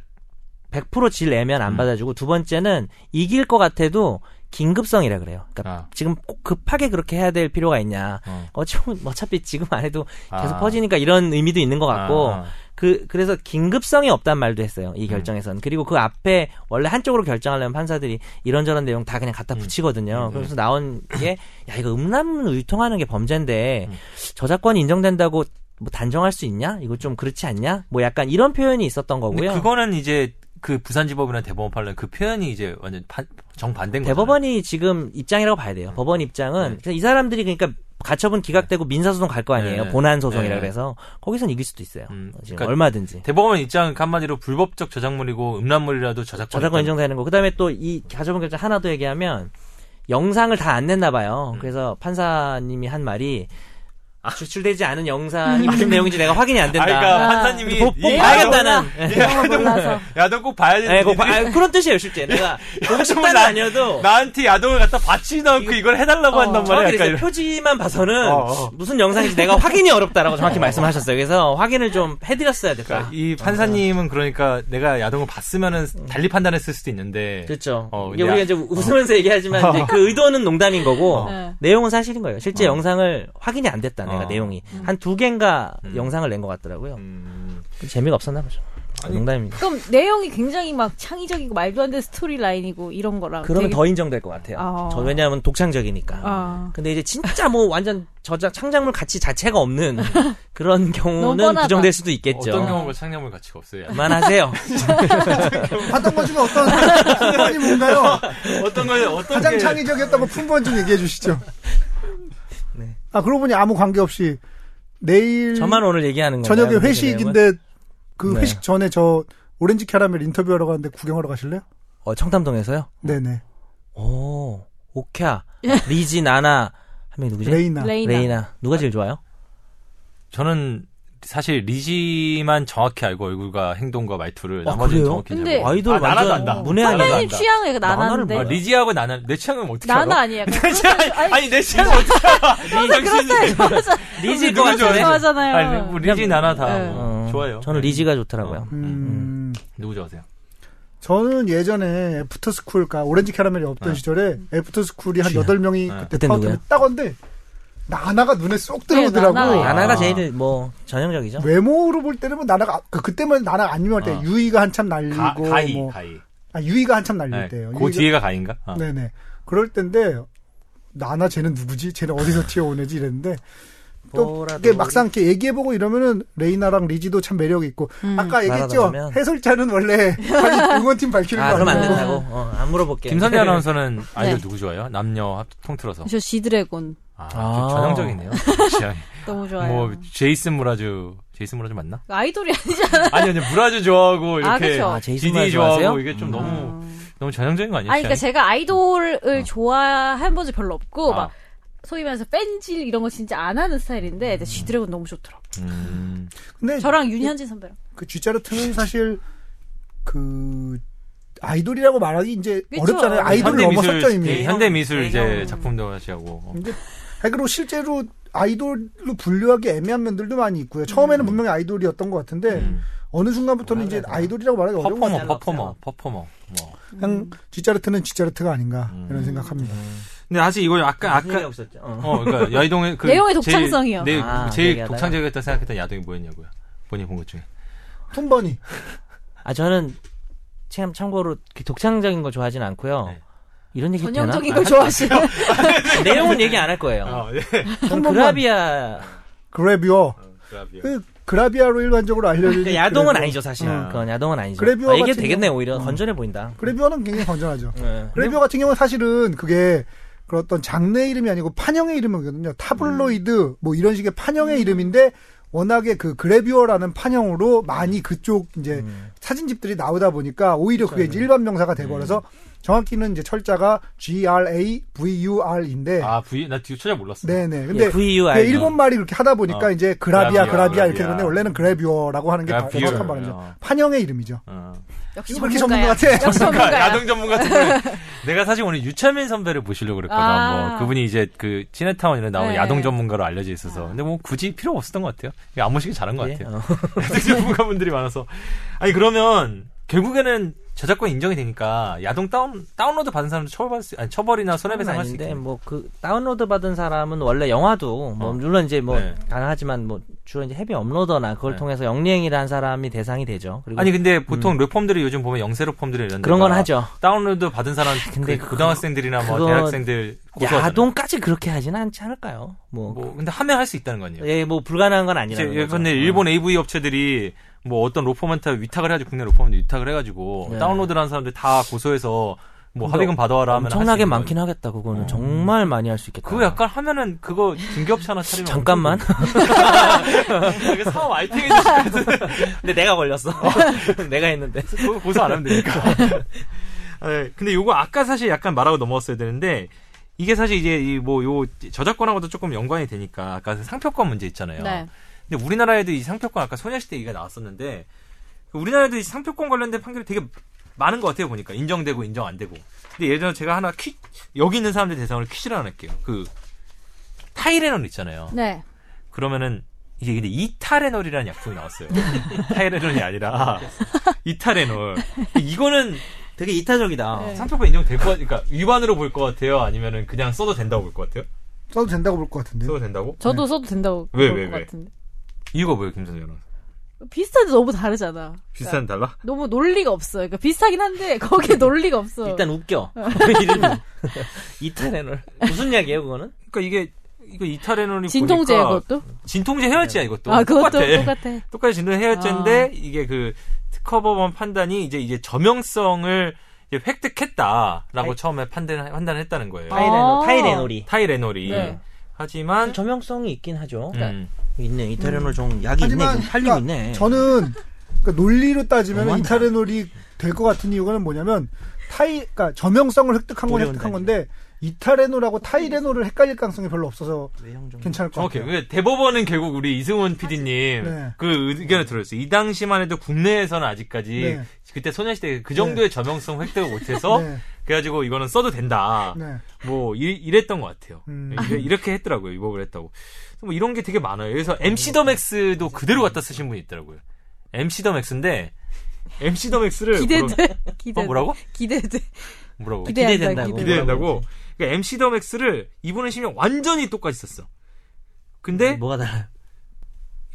100%질 내면 안 음. 받아주고 두 번째는 이길 것 같아도 긴급성이라 그래요. 그러니까 아, 지금 꼭 급하게 그렇게 해야 될 필요가 있냐. 어. 어차피, 어차피 지금 안 해도 계속 아. 퍼지니까 이런 의미도 있는 것 같고 아, 그 그래서 긴급성이 없단 말도 했어요 음. 이 결정에서는 그리고 그 앞에 원래 한쪽으로 결정하려면 판사들이 이런저런 내용 다 그냥 갖다 음. 붙이거든요 음. 그래서 나온 게 야 이거 음란물 유통하는 게 범죄인데 음. 저작권이 인정된다고 뭐 단정할 수 있냐 이거 좀 그렇지 않냐 뭐 약간 이런 표현이 있었던 거고요 그거는 이제 그 부산지법이나 대법원 판례 그 표현이 이제 완전 반- 정반대인 거죠. 대법원이 지금 입장이라고 봐야 돼요 법원 입장은 네. 이 사람들이 그러니까 가처분 기각되고 민사소송 갈 거 아니에요 네. 본안 소송이라 네. 그래서 거기선 이길 수도 있어요 음, 지금 그러니까 얼마든지 대법원 입장은 한마디로 불법적 저작물이고 음란물이라도 저작권 저작권 인정되는 거. 그 다음에 또 이 가처분 결정 하나 더 얘기하면 영상을 다 안 냈나 봐요. 음. 그래서 판사님이 한 말이 추출되지 않은 영상이 무슨 내용인지 내가 확인이 안 아, 된다. 그러니까 아. 판사님이 꼭, 꼭이 봐야겠다는. 예. 몰라서. 야동 꼭 봐야 되는 예, 꼭 봐- 아, 그런 뜻이에요, 실제. 내가 보고 싶다는 나- 아니어도 나한테 야동을 갖다 받지도 않고 이걸 해달라고 어, 한단 말이야. 약간 표지만 봐서는 어, 어. 무슨 영상인지 내가 확인이 어렵다라고 정확히 말씀하셨어요. 그래서 확인을 좀 해드렸어야 됐다. 그러니까 이 판사님은 그러니까 내가 야동을 봤으면은 달리 판단했을 수도 있는데 그렇죠. 어, 이게 우리가 야- 이제 웃으면서 얘기하지만 이제 그 의도는 농담인 거고 네. 내용은 사실인 거예요. 실제 어. 영상을 확인이 안 됐다. 내가 어. 내용이 한 두 개인가 음. 영상을 낸 것 같더라고요. 음, 재미가 없었나 보죠. 아니, 농담입니다. 그럼 내용이 굉장히 막 창의적이고 말도 안 되는 스토리 라인이고 이런 거랑. 그러면 되게- 더 인정될 것 같아요. 아. 저 왜냐하면 독창적이니까. 아. 근데 이제 진짜 뭐 완전 저작 창작물 가치 자체가 없는 그런 경우는. 부정될 수도 있겠죠. 어떤 경우가 창작물 가치가 없어요. 그만하세요. 하던 것 중에 어떤 fun번이 뭔가요? 어떤 거 어떤 가장 게 창의적이었던 거 품번 좀 얘기해 주시죠. 네. 아 그러고 보니 아무 관계 없이 내일 저만 오늘 얘기하는 거예요. 저녁에 회식인데 그 네. 회식 전에 저 오렌지 캐러멜 인터뷰하러 가는데 구경하러 가실래요? 어, 청담동에서요? 네네. 오, 오캬, 리지, 나나, 명이 누구지? 레이나. 레이나. 레이나. 누가 제일 좋아요? 저는 사실 리지만 정확히 알고 얼굴과 행동과 말투를 아, 나머지는 그래요? 정확히 근데- 알고. 아이돌 아, 나나도 안다. 문외한이다. 선배님 나나를 나나인데. 아, 리지하고 나나 내 취향은 어떻게 나나 알아? 아니에요. 내 취향 아니, 아니 내 취향은 어떻게 알아? 누가 같은데. 좋아해? 좋아하잖아요. 아니 뭐 리지 나나 다 네. 뭐 어, 좋아요. 저는 리지가 좋더라고요. 음, 누구 좋아하세요? 저는 예전에 애프터스쿨, 까 오렌지 캐러멜이 없던 네. 시절에 애프터스쿨이 한 쥐나. 8명이 네. 그때 그때 파운드 누구예요? 따건데 나나가 눈에 쏙 네, 들어오더라고. 나나가 아. 나나가 제일 뭐 전형적이죠. 외모로 볼 때는 뭐 나나가 그 그때만 나나가 안 유명할 때 어. 유이가 한참 날리고 가, 가이 뭐 가이. 아, 유이가 한참 날릴 네. 때요. 그 유이가- 뒤에가 가희인가? 어. 네네. 그럴 때인데 나나 쟤는 누구지? 쟤는 어디서 튀어오네지 이랬는데 또 이게 막상 이렇게 얘기해보고 이러면은 레이나랑 리지도 참 매력이 있고 음. 아까 얘기했죠. 해설자는 원래 응원팀 밝히는 아, 거 그럼 안? 된다고? 어, 안 물어볼게. 김선재 아나운서는 아이돌 네. 누구 좋아해요? 남녀 합- 통틀어서. 저 지드래곤 아, 아. 좀 전형적이네요. 너무 좋아요. 뭐 제이슨 므라즈, 제이슨 므라즈 맞나? 아이돌이 아니잖아. 아니 아니 므라즈 좋아하고 아, 이렇게 그쵸. 아, 제이슨 므라즈 좋아하고 좋아하세요? 이게 좀 너무 음. 너무 전형적인 거 아니에요? 아니, 그러니까? 제가 아이돌을 어. 좋아한 번이 별로 없고, 아. 막, 소위 말해서 팬질 이런 거 진짜 안 하는 스타일인데, 근데 쥐드래곤 너무 좋더라고. 음. 근데 저랑 윤현진 선배랑. 그 쥐자르트는 사실 그 아이돌이라고 말하기 이제 그쵸. 어렵잖아요. 아이돌 미술 이미. 예, 현대 미술 이제 대형. 작품도 하시고 근데 아니, 그리고 실제로 아이돌로 분류하기 애매한 면들도 많이 있고요. 처음에는 분명히 아이돌이었던 것 같은데 음. 어느 순간부터는 이제. 아이돌이라고 말하기 어려운 것 퍼포머 같아요. 퍼포머 퍼포머 뭐. 그냥 쥐자르트는 쥐자르트가 아닌가 음. 이런 생각합니다. 근데 사실 이걸 아까 아까 없었죠. 어. 어 그러니까 야동의 그 내용의 제일- 독창성이요. 네, 아, 제일. 독창적이었다 생각했던 야동이 뭐였냐고요. 본인 본 것 중에. 톰버니 아 저는 참 참고로 독창적인 거 좋아하진 않고요. 네. 이런 얘기 전형적인 되나? 걸 좋아하시는. 내용은 얘기 안 할 거예요. 어, 예. 저는 번만. 그라비아 그래비어 그라비아. 그 그라비아로 일반적으로 알려진 그 야동은 그래비어. 아니죠 사실. 어. 그건 야동은 아니죠. 그래비어 아, 이게 되겠네 오히려 어. 건전해 보인다. 그래비어는 굉장히 건전하죠. 네. 그래비어 같은 경우는 사실은 그게 그 어떤 장르 이름이 아니고 판형의 이름이거든요. 타블로이드 뭐 이런 식의 판형의 이름인데 워낙에 그 그래비어라는 판형으로 많이 그쪽 이제 음. 사진집들이 나오다 보니까 오히려 그게 이제 일반 명사가 돼버려서 정확히는 이제 철자가 G R A V U R인데 아 V 나 뒤에 찾아 몰랐어. 네네. 근데 예, VUR. 일본 말이 그렇게 하다 보니까 어. 이제 그라비아 그라비아, 그라비아 이렇게 그라비아. 되는데 원래는 그래비어라고 하는 게더 그라비어. 정확한 말이죠. 어. 판형의 이름이죠. 어. 역시 그렇게 전문가야. 전문가 같아. 역시 전문가야. 야동 전문 같은 거. 내가 사실 오늘 유차민 선배를 모시려고 그랬거든. 아. 뭐 그분이 이제 그 시네타운 이런 나오는 네. 야동 전문가로 알려져 있어서. 근데 뭐 굳이 필요 없었던 것 같아요. 이게 안무식이 잘한 것 예? 같아요. 어. 야동 전문가분들이 많아서. 아니 그러면 결국에는 저작권 인정이 되니까 야동 다운 다운로드 받은 사람도 처벌받을 수 아니 처벌이나 손해배상 할수 아닌데 있겠네. 뭐그 다운로드 받은 사람은 원래 영화도 뭐 어. 물론 이제 뭐 네. 가능하지만 뭐 주로 이제 헤비 업로더나 그걸 네. 통해서 영리행위를 한 사람이 대상이 되죠. 아니 근데 보통 reform들이 요즘 보면 영세 reform들이 이런 그런 건 하죠. 다운로드 받은 사람 근데 그 고등학생들이나 뭐 그거 대학생들 고소하잖아요. 야동까지 그렇게 하지는 않지 않을까요? 뭐, 뭐 근데 하면 할 수 있다는 거 아니에요. 예, 뭐 불가능한 건 아니라는 거죠. 예컨대 일본 AV 업체들이 뭐 어떤 로펌한테 위탁을 해가지고 국내 로펌한테 위탁을 해가지고 네. 다운로드를 한 사람들 다 고소해서 뭐 근데 합의금 받아와라 하면 엄청나게 많긴 거예요. 하겠다. 그거는 어. 정말 많이 할 수 있겠다. 그거 약간 하면은 그거 중개업체 하나 차리면 잠깐만. 이게 사업 아이템 해주실 것 같은 근데 내가 걸렸어. 내가 했는데. 그거 고소 안 하면 되니까. 네, 근데 요거 아까 사실 약간 말하고 넘어갔어야 되는데 이게 사실 이제 이 뭐 요 저작권하고도 조금 연관이 되니까 아까 그 상표권 문제 있잖아요. 네. 근데 우리나라에도 이 상표권 아까 소녀시대 얘기가 나왔었는데 그 우리나라에도 이 상표권 관련된 판결이 되게 많은 것 같아요 보니까 인정되고 인정 안 되고. 근데 예전에 제가 하나 퀴 여기 있는 사람들 대상으로 퀴즈를 하나 낼게요. 그 타이레놀 있잖아요. 네. 그러면은 이게 근데 이타레놀이라는 약품이 나왔어요. 타이레놀이 아니라 이타레놀. 이거는 되게 이타적이다. 네. 상표권 인정될 것 같, 그러니까 위반으로 볼 것 같아요. 아니면은 그냥 써도 된다고 볼 것 같아요. 써도 된다고 볼 것 같은데요. 써도 된다고? 저도 써도 된다고 왜, 볼 왜, 것 왜? 같은데. 이유가 뭐예요, 김선재 아나운서? 비슷한데 너무 다르잖아. 비슷한 달라? 너무 논리가 없어. 그러니까 비슷하긴 한데 거기에 논리가 없어. 일단 웃겨. 이름이. 이타레놀. 무슨 약이에요, 그거는? 그러니까 이게 이거 이타레놀이 진통제 보니까 그것도? 진통제 해열제야 이것도. 아 그것도 똑같아. 똑같아. 똑같이 진통제 해열제인데 이게 그 특허법원 판단이 이제 이제 저명성을 이제 획득했다라고 타이- 처음에 판단 판단을 했다는 거예요. 타이레놀, 아. 타이레놀이. 타이레놀이. 네. 하지만 저명성이 있긴 하죠. 음, 있네. 이타레놀 종 약이 하지만 있네. 팔리고 그러니까 있네. 저는 그러니까 논리로 따지면 너무한다. 이타레놀이 될 것 같은 이유는 뭐냐면 타이 그러니까 저명성을 획득한 건 획득한. 건데 이타레노라고 타이레노를 헷갈릴 가능성이 별로 없어서 괜찮을 것. 같아요. 그 대법원은 결국 우리 이승훈 PD님 네. 그 의견을 들었어요. 이 당시만 해도 국내에서는 아직까지 네. 그때 소녀시대 그 정도의 저명성 획득을 못해서 네. 그래가지고 이거는 써도 된다. 네. 뭐 이, 랬던것 같아요. 음. 이렇게 했더라고요. 위법을 했다고. 뭐 이런 게 되게 많아요. 그래서 MC 더 맥스도 그대로 갖다 쓰신 분이 있더라고요. MC 더 맥스인데 MC 더 맥스를 기대돼. 기대. 어, 뭐라고? 기대돼. 뭐라고? 기대된다고. 기대. 기대된다고. 그러니까 MC 더 맥스를 이분은 심지어 완전히 똑같이 썼어. 근데 뭐가 달라요?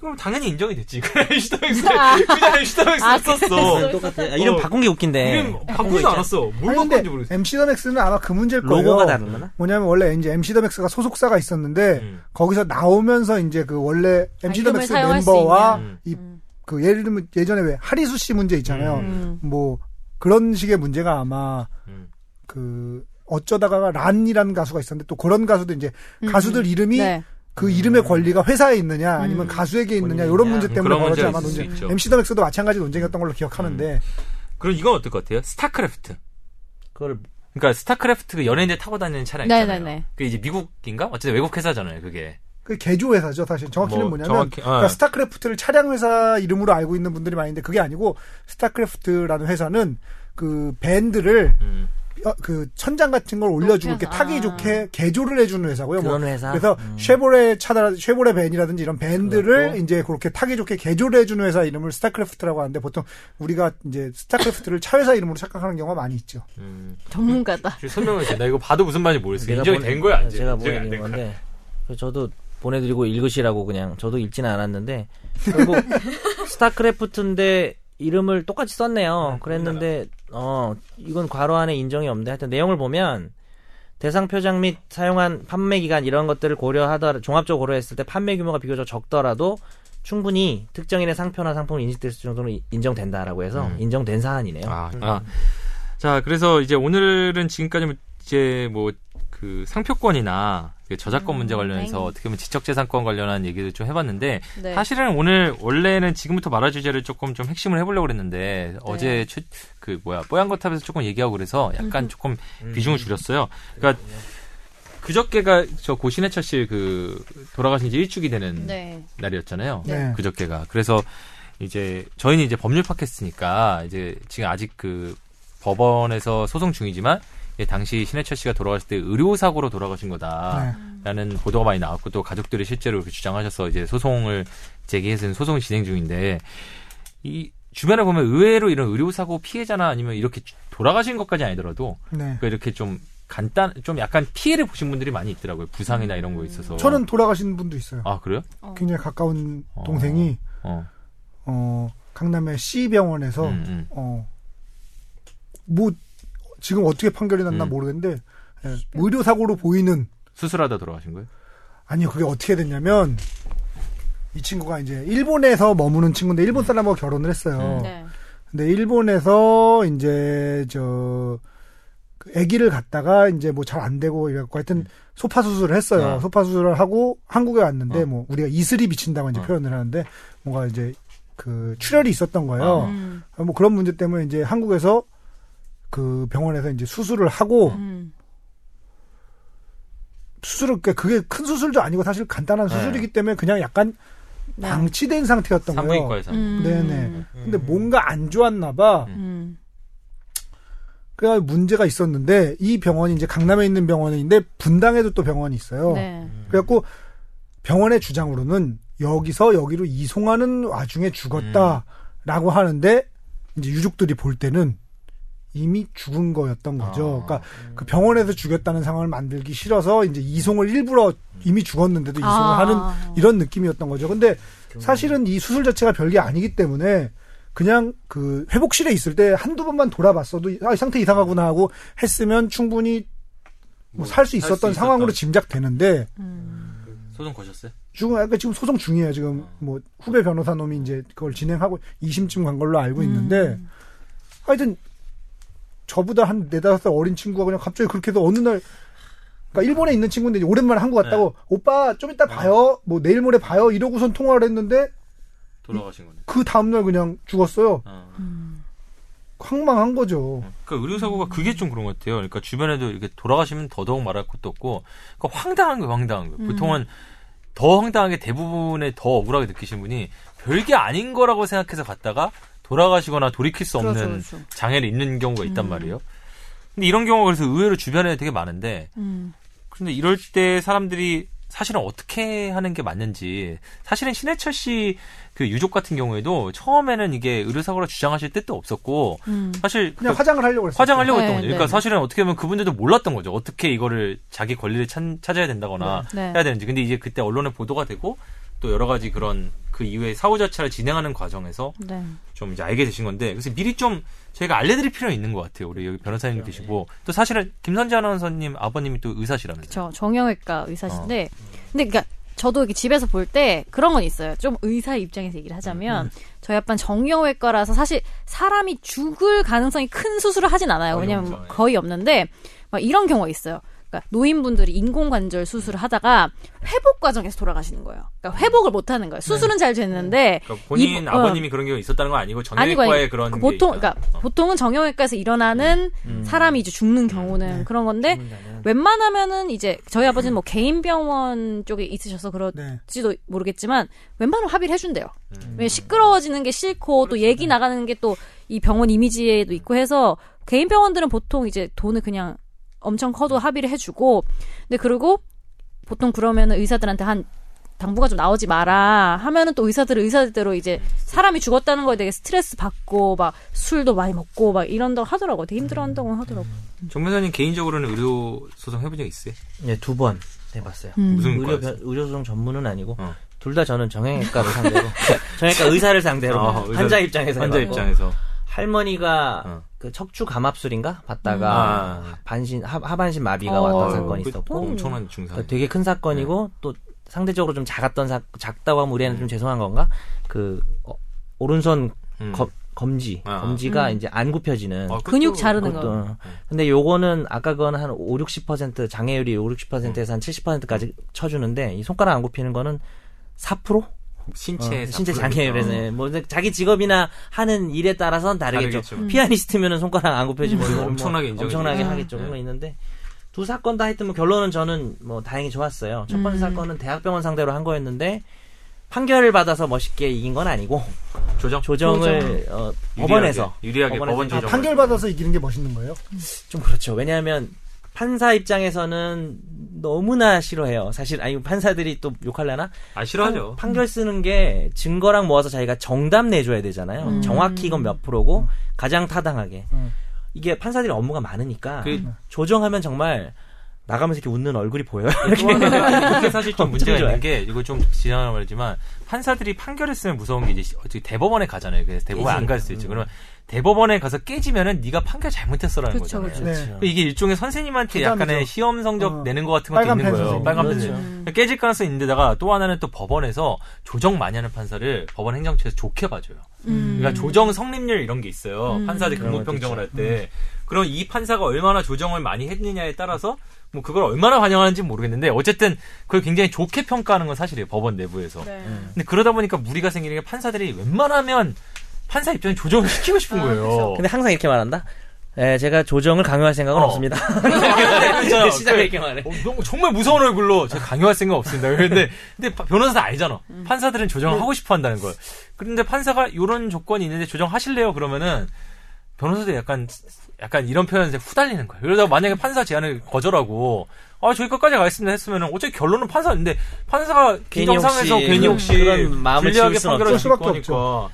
이건 당연히 인정이 됐지. 그냥 MC 더 맥스 아. 그냥 MC 더 맥스 아, 썼어. 똑같아. 아, 이름 어. 바꾼 게 웃긴데. 이름 바꾸지도 않았어. 뭘 바꿨는지 모르겠어. MC 더 맥스는 아마 그 문제일 거예요. 로고가 다르나? 뭐냐면 원래 이제 MC 더 맥스가 소속사가 있었는데 음. 거기서 나오면서 이제 그 원래 MC 더 이름을 맥스 사용할 수 멤버와. 이 음. 그 예를 들면 예전에 왜 하리수 씨 문제 있잖아요. 음. 뭐 그런 식의 문제가 아마 음. 그 어쩌다가 란이라는 가수가 있었는데 또 그런 가수도 이제 가수들 이름이 네. 그 이름의 권리가 회사에 있느냐 아니면 음. 가수에게 있느냐 이런. 문제 음, 때문에 문제가 아마 논쟁. MC 더 맥스도 마찬가지 논쟁이었던 걸로 기억하는데 그럼 이건 어떨 것 같아요? 스타크래프트. 그걸 그러니까 스타크래프트 그 연예인들 타고 다니는 차량 네, 있잖아요. 네, 네. 그 이제 미국인가? 어쨌든 외국 회사잖아요, 그게. 그 개조 회사죠 사실 정확히는 뭐, 뭐냐면 정확히- 어. 그러니까 스타크래프트를 차량 회사 이름으로 알고 있는 분들이 많은데 그게 아니고 스타크래프트라는 회사는 그 밴드를 음. 어, 그 천장 같은 걸 올려주고 이렇게 높여서. 타기 아. 좋게 개조를 해주는 회사고요. 뭐 그런 회사? 그래서 음. 쉐보레 차다 쉐보레 밴이라든지 이런 밴드를 그렇고. 이제 그렇게 타기 좋게 개조를 해주는 회사 이름을 스타크래프트라고 하는데 보통 우리가 이제 스타크래프트를 차 회사 이름으로 착각하는 경우가 많이 있죠. 음. 전문가다. 지금 설명을 해. 나 이거 봐도 무슨 말인지 모르겠어. 내가 인정이 된 거야, 안 돼? 제가 보내드린. 건데 그래서 저도 보내드리고 읽으시라고 그냥 저도 읽지는 않았는데 결국 스타크래프트인데 이름을 똑같이 썼네요. 그랬는데 어 이건 괄호 안에 인정이 없는데 하여튼 내용을 보면 대상 표장 및 사용한 판매 기간 이런 것들을 고려하더라 종합적으로 고려했을 때 판매 규모가 비교적 적더라도 충분히 특정인의 상표나 상품을 인식될 정도로 인정된다라고 해서 음. 인정된 사안이네요. 아, 아. 자, 그래서 이제 오늘은 지금까지 이제 뭐 그 상표권이나 그 저작권 음, 문제 관련해서 네. 어떻게 보면 지적재산권 관련한 얘기를 좀 해봤는데 네. 사실은 오늘 원래는 지금부터 말할 주제를 조금 좀 핵심을 해보려고 그랬는데 네. 어제 최, 그 뭐야 뽀얀 거탑에서 조금 얘기하고 그래서 약간 조금 음. 비중을 줄였어요. 그러니까 그저께가 저 고신해철 씨 그 돌아가신 지 일주기 되는 네. 날이었잖아요. 네. 그저께가. 그래서 이제 저희는 이제 법률 팟캐스트니까 이제 지금 아직 그 법원에서 소송 중이지만 당시 신해철 씨가 돌아가실 때 의료 사고로 돌아가신 거다라는 네. 보도가 많이 나왔고 또 가족들이 실제로 그렇게 주장하셔서 이제 소송을 제기해서 소송이 진행 중인데 이 주변에 보면 의외로 이런 의료 사고 피해자나 아니면 이렇게 돌아가신 것까지 아니더라도 네. 그 이렇게 좀 간단 좀 약간 피해를 보신 분들이 많이 있더라고요 부상이나 이런 거 있어서 저는 돌아가신 분도 있어요. 아 그래요? 어. 굉장히 가까운 어. 동생이 어, 어 강남의 C 병원에서 음, 음. 어, 뭐, 지금 어떻게 판결이 났나 음. 모르겠는데, 예, 의료 사고로 보이는, 수술하다 돌아가신 거예요? 아니요, 그게 어떻게 됐냐면, 이 친구가 이제 일본에서 머무는 친구인데, 일본 사람하고 결혼을 했어요. 음. 네. 근데 일본에서 이제, 저, 그 아기를 갖다가 이제 뭐 잘 안 되고 이래갖고 하여튼 소파 수술을 했어요. 어. 소파 수술을 하고 한국에 왔는데 어. 뭐 우리가 이슬이 비친다고 이제 어. 표현을 하는데 뭔가 이제 그 출혈이 있었던 거예요. 어. 음. 뭐 그런 문제 때문에 이제 한국에서 그 병원에서 이제 수술을 하고 음. 수술을 그러니까 그게 큰 수술도 아니고 사실 간단한 네. 수술이기 때문에 그냥 약간 네. 방치된 상태였던 거예요. 음. 네네. 근데 뭔가 안 좋았나 봐. 음. 그래 문제가 있었는데 이 병원이 이제 강남에 있는 병원인데 분당에도 또 병원이 있어요. 네. 그래갖고 병원의 주장으로는 여기서 여기로 이송하는 와중에 죽었다라고 하는데 이제 유족들이 볼 때는 이미 죽은 거였던 거죠. 아. 그러니까 그 병원에서 죽였다는 상황을 만들기 싫어서 이제 이송을 일부러 이미 죽었는데도 이송을 아. 하는 이런 느낌이었던 거죠. 근데 사실은 이 수술 자체가 별게 아니기 때문에 그냥 그 회복실에 있을 때 한두 번만 돌아봤어도 아, 상태 이상하구나 하고 했으면 충분히 뭐 살수 있었던 상황으로 짐작되는데 음. 소송 거셨어요? 지금 아까 지금 소송 중이에요. 지금 뭐 후배 변호사 놈이 이제 그걸 진행하고 2심쯤 간 걸로 알고 있는데 음. 하여튼 저보다 한 네다섯 살 어린 친구가 그냥 갑자기 그렇게 해서 어느 날 그러니까 일본에 있는 친구인데 오랜만에 한국 왔다고 오빠 좀 이따 봐요. 뭐 내일 모레 봐요. 이러고선 통화를 했는데 돌아가신 거네. 그 다음 날 그냥 죽었어요. 어. 음. 황망한 거죠. 그러니까 의료 사고가 그게 좀 그런 것 같아요. 그러니까 주변에도 이렇게 돌아가시면 더더욱 말할 것도 없고, 그러니까 황당한 거예요, 황당한 거. 음. 보통은 더 황당하게 대부분의 더 억울하게 느끼신 분이 별게 아닌 거라고 생각해서 갔다가 돌아가시거나 돌이킬 수 없는 그렇죠, 그렇죠. 장애를 입는 경우가 있단 음. 말이에요. 근데 이런 경우가 그래서 의외로 주변에 되게 많은데, 음. 근데 이럴 때 사람들이 사실은 어떻게 하는 게 맞는지 사실은 신해철 씨 그 유족 같은 경우에도 처음에는 이게 의료사고로 주장하실 뜻도 없었고 음. 사실 그냥 그 화장을 하려고 했어요. 화장하려고 네, 했던 거죠. 그러니까 네. 사실은 어떻게 보면 그분들도 몰랐던 거죠. 어떻게 이거를 자기 권리를 찾, 찾아야 된다거나 네. 해야 되는지. 근데 이제 그때 언론에 보도가 되고 또 여러 가지 그런 그 이후에 사후 자체를 진행하는 과정에서 네. 좀 이제 알게 되신 건데 그래서 미리 좀 저희가 알려드릴 필요는 있는 것 같아요. 우리 여기 변호사님 계시고 또 사실은 김선재 아나운서님 아버님이 또 의사시라면서요. 저 정형외과 의사신데 어. 근데 그러니까 저도 이렇게 집에서 볼 때 그런 건 있어요. 좀 의사 입장에서 얘기를 하자면 저희 아빠는 정형외과라서 사실 사람이 죽을 가능성이 큰 수술을 하진 않아요. 왜냐면. 거의 없는데 막 이런 경우가 있어요. 그러니까 노인분들이 인공관절 수술을 하다가 회복 과정에서 돌아가시는 거예요. 그러니까 회복을 못 하는 거예요. 수술은 잘 됐는데 그러니까 본인 이- 아버님이 그런 경우 있었다는 건 아니고 정형외과에 아니, 그런 그게 보통. 그러니까 어. 보통은 정형외과에서 일어나는 음. 사람이 이제 죽는 경우는 네. 그런 건데. 웬만하면은 이제 저희 아버지는 뭐 개인 병원 쪽에 있으셔서 네. 그럴지도 모르겠지만 웬만하면 합의를 해준대요. 음. 왜 시끄러워지는 게 싫고 또 얘기 나가는 게 또 이 병원 이미지에도 있고 해서 개인 병원들은 보통 이제 돈을 그냥 엄청 커도 합의를 해주고 근데 그리고 보통 그러면은 의사들한테 한 당부가 좀 나오지 마라 하면은 또 의사들은 의사들대로 이제 사람이 죽었다는 거에 되게 스트레스 받고 막 술도 많이 먹고 막 이런다고 하더라고 되게 힘들어한다고 하더라고 정 변호사님 개인적으로는 의료 소송 해본 적 있어요? 예, 두번 해봤어요. 음. 무슨 의료 과였어요? 변- 의료 소송 전문은 아니고 어. 둘다 저는 정형외과를 상대로 정형외과 의사를 상대로 어, 의사- 환자 입장에서 환자 해봤고 입장에서 할머니가 어. 그 척추 감압술인가 받다가 아. 반신 하, 하반신 마비가 어. 왔던 사건이 그 있었고 엄청난 증상. 그러니까 되게 큰 사건이고 또 상대적으로 좀 작았던 사, 작다고 하면 우리한테 좀 죄송한 건가 그 어, 오른손 음. 검, 검지 아. 검지가 음. 이제 안 굽혀지는 아, 근육 자르는 거. 근데 요거는 아까 그거는 한 5, 60% 장애율이 5, 60%에서 한 70%까지 쳐주는데 이 손가락 안 굽히는 거는 4%? 신체 어, 신체 4%. 장애율에서 뭐 근데 자기 직업이나 하는 일에 따라서는 다르겠죠. 다르겠죠. 음. 피아니스트면은 손가락 안 굽혀지면 음. 이거는 엄청나게 뭐 엄청나게. 하겠죠. 네. 그런 거 있는데 두 사건 다 하여튼 뭐 결론은 저는 뭐 다행히 좋았어요. 첫 번째 음. 사건은 대학병원 상대로 한 거였는데 판결을 받아서 멋있게 이긴 건 아니고 조정 조정을 어, 법원에서 유리하게 법원에서 법원 이제 아, 조정 판결 받아서 이기는 게 멋있는 거예요? 좀 그렇죠. 왜냐하면 판사 입장에서는 너무나 싫어해요. 사실 아니 판사들이 또 욕하려나? 아 싫어하죠. 판, 결 쓰는 게 증거랑 모아서 자기가 정답 내줘야 되잖아요. 음. 정확히 이건 몇 프로고 가장 타당하게. 음. 이게 판사들이 업무가 많으니까 그- 조정하면 정말 나가면서 이렇게 웃는 얼굴이 보여요. 이게 사실 좀 문제가 좋아해. 있는 게 이거 좀 지나가는 말이지만 판사들이 판결을 쓰면 무서운 게 이제 어떻게 대법원에 가잖아요. 그래서 대법원 안 갈 수 있죠. 음. 그러면 대법원에 가서 깨지면은 네가 판결 잘못했어라는 그쵸, 거잖아요. 그쵸. 네. 그 이게 일종의 선생님한테 부담이죠. 약간의 시험 성적 어. 내는 것 같은 것도 있는 펜 거예요. 선생님. 빨간 그렇죠. 펜. 음. 깨질 가능성이 있는데다가 또 하나는 또 법원에서 조정 많이 하는 판사를 법원 행정처에서 좋게 봐줘요. 음. 그러니까 조정 성립률 이런 게 있어요. 음. 판사들 근무평정을 할 있죠. 때. 그럼 이 판사가 얼마나 조정을 많이 했느냐에 따라서 뭐 그걸 얼마나 반영하는지 모르겠는데 어쨌든 그걸 굉장히 좋게 평가하는 건 사실이에요. 법원 내부에서. 네. 근데 그러다 보니까 무리가 생기는 게 판사들이 웬만하면 판사 입장에 조정을 시키고 싶은 아, 거예요. 그쵸. 근데 항상 이렇게 말한다. 예, 제가 조정을 강요할 생각은 어. 없습니다. 그- 이렇게 말해. 어, 너무 정말 무서운 얼굴로 제가 강요할 생각 없습니다. 그런데 근데 파- 변호사는 알잖아. 음. 판사들은 조정을 하고 싶어 한다는 걸. 그런데 판사가 이런 조건이 있는데 조정하실래요? 그러면은 변호사도 약간 약간 이런 표현에 후달리는 거예요. 그러다가 만약에 판사 제안을 거절하고 아 저희 끝까지 가겠습니다 했으면은 어차피 결론은 판사인데 판사가 괜히 긴정상에서 혹시 괜히 그런- 혹시 그런 마음을 불리하게 판결을 없죠. 줄 수밖에 거니까.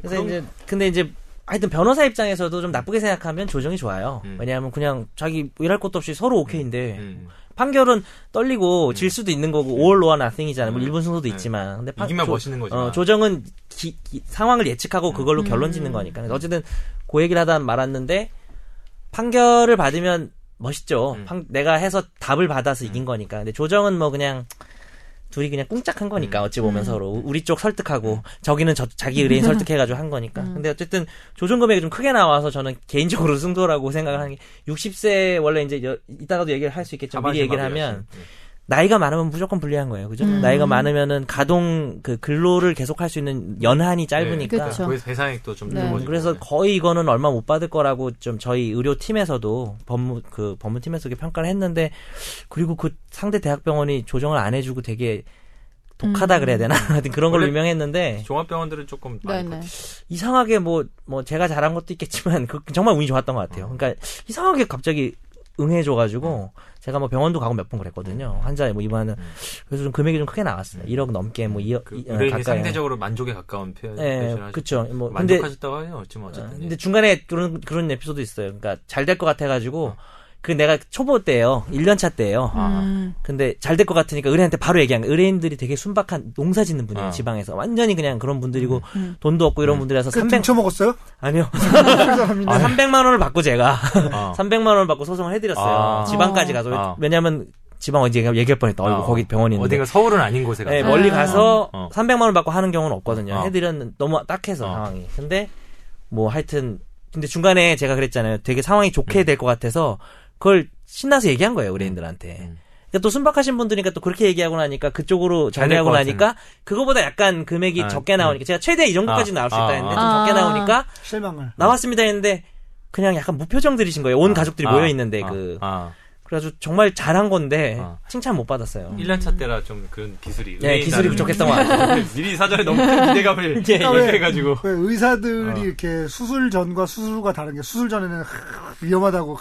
그래서 그런- 이제 근데 이제 하여튼 변호사 입장에서도 좀 나쁘게 생각하면 조정이 좋아요. 음. 왜냐하면 그냥 자기 일할 것도 없이 서로 오케이인데 음. 판결은 떨리고 질 수도 있는 거고 all or nothing이잖아요. 뭐 음. 일본 승소도 네. 있지만 근데 판- 이기면 조- 멋있는 거지만. 어, 조정은 기- 기- 상황을 예측하고 그걸로 음. 결론 짓는 거니까. 어쨌든 그 얘기를 하다 말았는데 판결을 받으면 멋있죠. 음. 판- 내가 해서 답을 받아서 이긴 거니까. 근데 조정은 뭐 그냥 둘이 그냥 꿍짝한 거니까 어찌 보면 음. 서로 우리 쪽 설득하고 저기는 저, 자기 의뢰인 설득해가지고 한 거니까. 음. 근데 어쨌든 조정 금액이 좀 크게 나와서 저는 개인적으로 승소라고 생각을 하는 게 60세 원래 이제 여- 이따가도 얘기를 할 수 있겠죠. 미리 얘기를 하면 있어요. 나이가 많으면 무조건 불리한 거예요. 그죠? 음. 나이가 많으면은 가동 그 근로를 계속 할 수 있는 연한이 짧으니까. 그쵸. 거기서 배상액도 좀 네. 넓어지고. 그래서 거의 이거는 얼마 못 받을 거라고 좀 저희 의료팀에서도 법무 그 법무팀에서 평가를 했는데 그리고 그 상대 대학병원이 조정을 안 해주고 되게 독하다 음. 그래야 되나 하여튼 그런 걸로 유명했는데 종합병원들은 조금. 이상하게 뭐 뭐 제가 잘한 것도 있겠지만 그 정말 운이 좋았던 것 같아요. 그러니까 이상하게 갑자기 응해줘가지고 제가 뭐 병원도 가고 몇 번 그랬거든요. 환자에 뭐 입원하는 그래서 좀 금액이 좀 크게 나왔어요. 1억 넘게 뭐 2억 그 이- 어, 가까이. 상대적으로 만족에 가까운 표현. 예, 표현을 그쵸. 뭐 근데 만족하셨다고 해요. 어찌면 어, 어쨌든. 근데 중간에 그런 그런 에피소드 있어요. 그러니까 잘 될 것 같아가지고 그 내가 초보 때예요. 1년차 때예요. 아. 음. 근데 잘 될 것 같으니까 의뢰인한테 바로 얘기한 거예요. 의뢰인들이 되게 순박한 농사 짓는 분이에요. 아. 지방에서 완전히 그냥 그런 분들이고 음. 돈도 없고 이런 분들이라서 그 300 등쳐먹었어요? 아니요. 그 사람인데. 아, 300만 원을 받고 제가 어. 300만 원을 받고 소송을 해드렸어요. 아. 지방까지 가서 아. 왜냐하면 지방 어디 얘기- 얘기할 뻔했다. 어. 거기 병원이 있는데. 어딘가 서울은 아닌 곳에 가서. 네, 멀리 아. 가서 어. 300만 원 받고 하는 경우는 없거든요. 어. 해드렸는 너무 딱해서 어. 상황이. 근데 뭐 하여튼 근데 중간에 제가 그랬잖아요. 되게 상황이 좋게 될 것 같아서 그걸 신나서 얘기한 거예요 의뢰인들한테. 음. 그러니까 또 순박하신 분들이니까 또 그렇게 얘기하고 나니까 그쪽으로 정리하고 것 나니까 그거보다 약간 금액이 아, 적게 나오니까 제가 최대 이 정도까지 아, 나올 수 아, 있다 했는데 아. 좀 적게 나오니까 실망을. 나왔습니다 했는데 그냥 약간 무표정들이신 거예요. 온 가족들이 아, 모여 있는데 아, 그 아. 그래가지고 정말 잘한 건데 아. 칭찬 못 받았어요. 1년차 때라 좀 그런 기술이. 네, 기술이 부족했던 것 같아요. 미리 사전에 너무 큰 기대감을 예, 예. 이렇게 해가지고. 왜 의사들이 어. 이렇게 수술 전과 수술 후가 다른 게 수술 전에는 위험하다고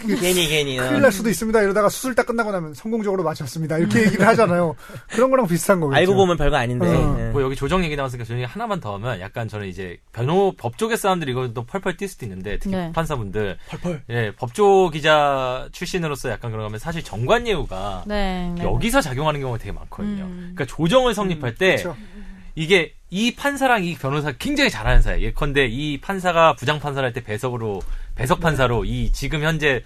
괜히 괜히. 어. 큰일 날 수도 있습니다. 이러다가 수술 딱 끝나고 나면 성공적으로 마쳤습니다. 이렇게 얘기를 하잖아요. 그런 거랑 비슷한 거겠죠. 알고 보면 별거 아닌데. 어. 예. 뭐 여기 조정 얘기 나왔으니까 조정이 하나만 더 하면 약간 저는 이제 변호 법조계 사람들이 이거 또 펄펄 뛸 수도 있는데 특히 네. 판사분들 펄펄. 예 법조 기자 출신으로서 약간 그런 거면 사실 정관 예우가 네. 네. 여기서 작용하는 경우가 되게 많거든요. 음. 그러니까 조정을 성립할 때 그렇죠. 이게 이 판사랑 이 변호사 굉장히 잘하는 사이. 예컨대 이 판사가 부장 판사를 할 때 배석으로 배석 판사로 이 지금 현재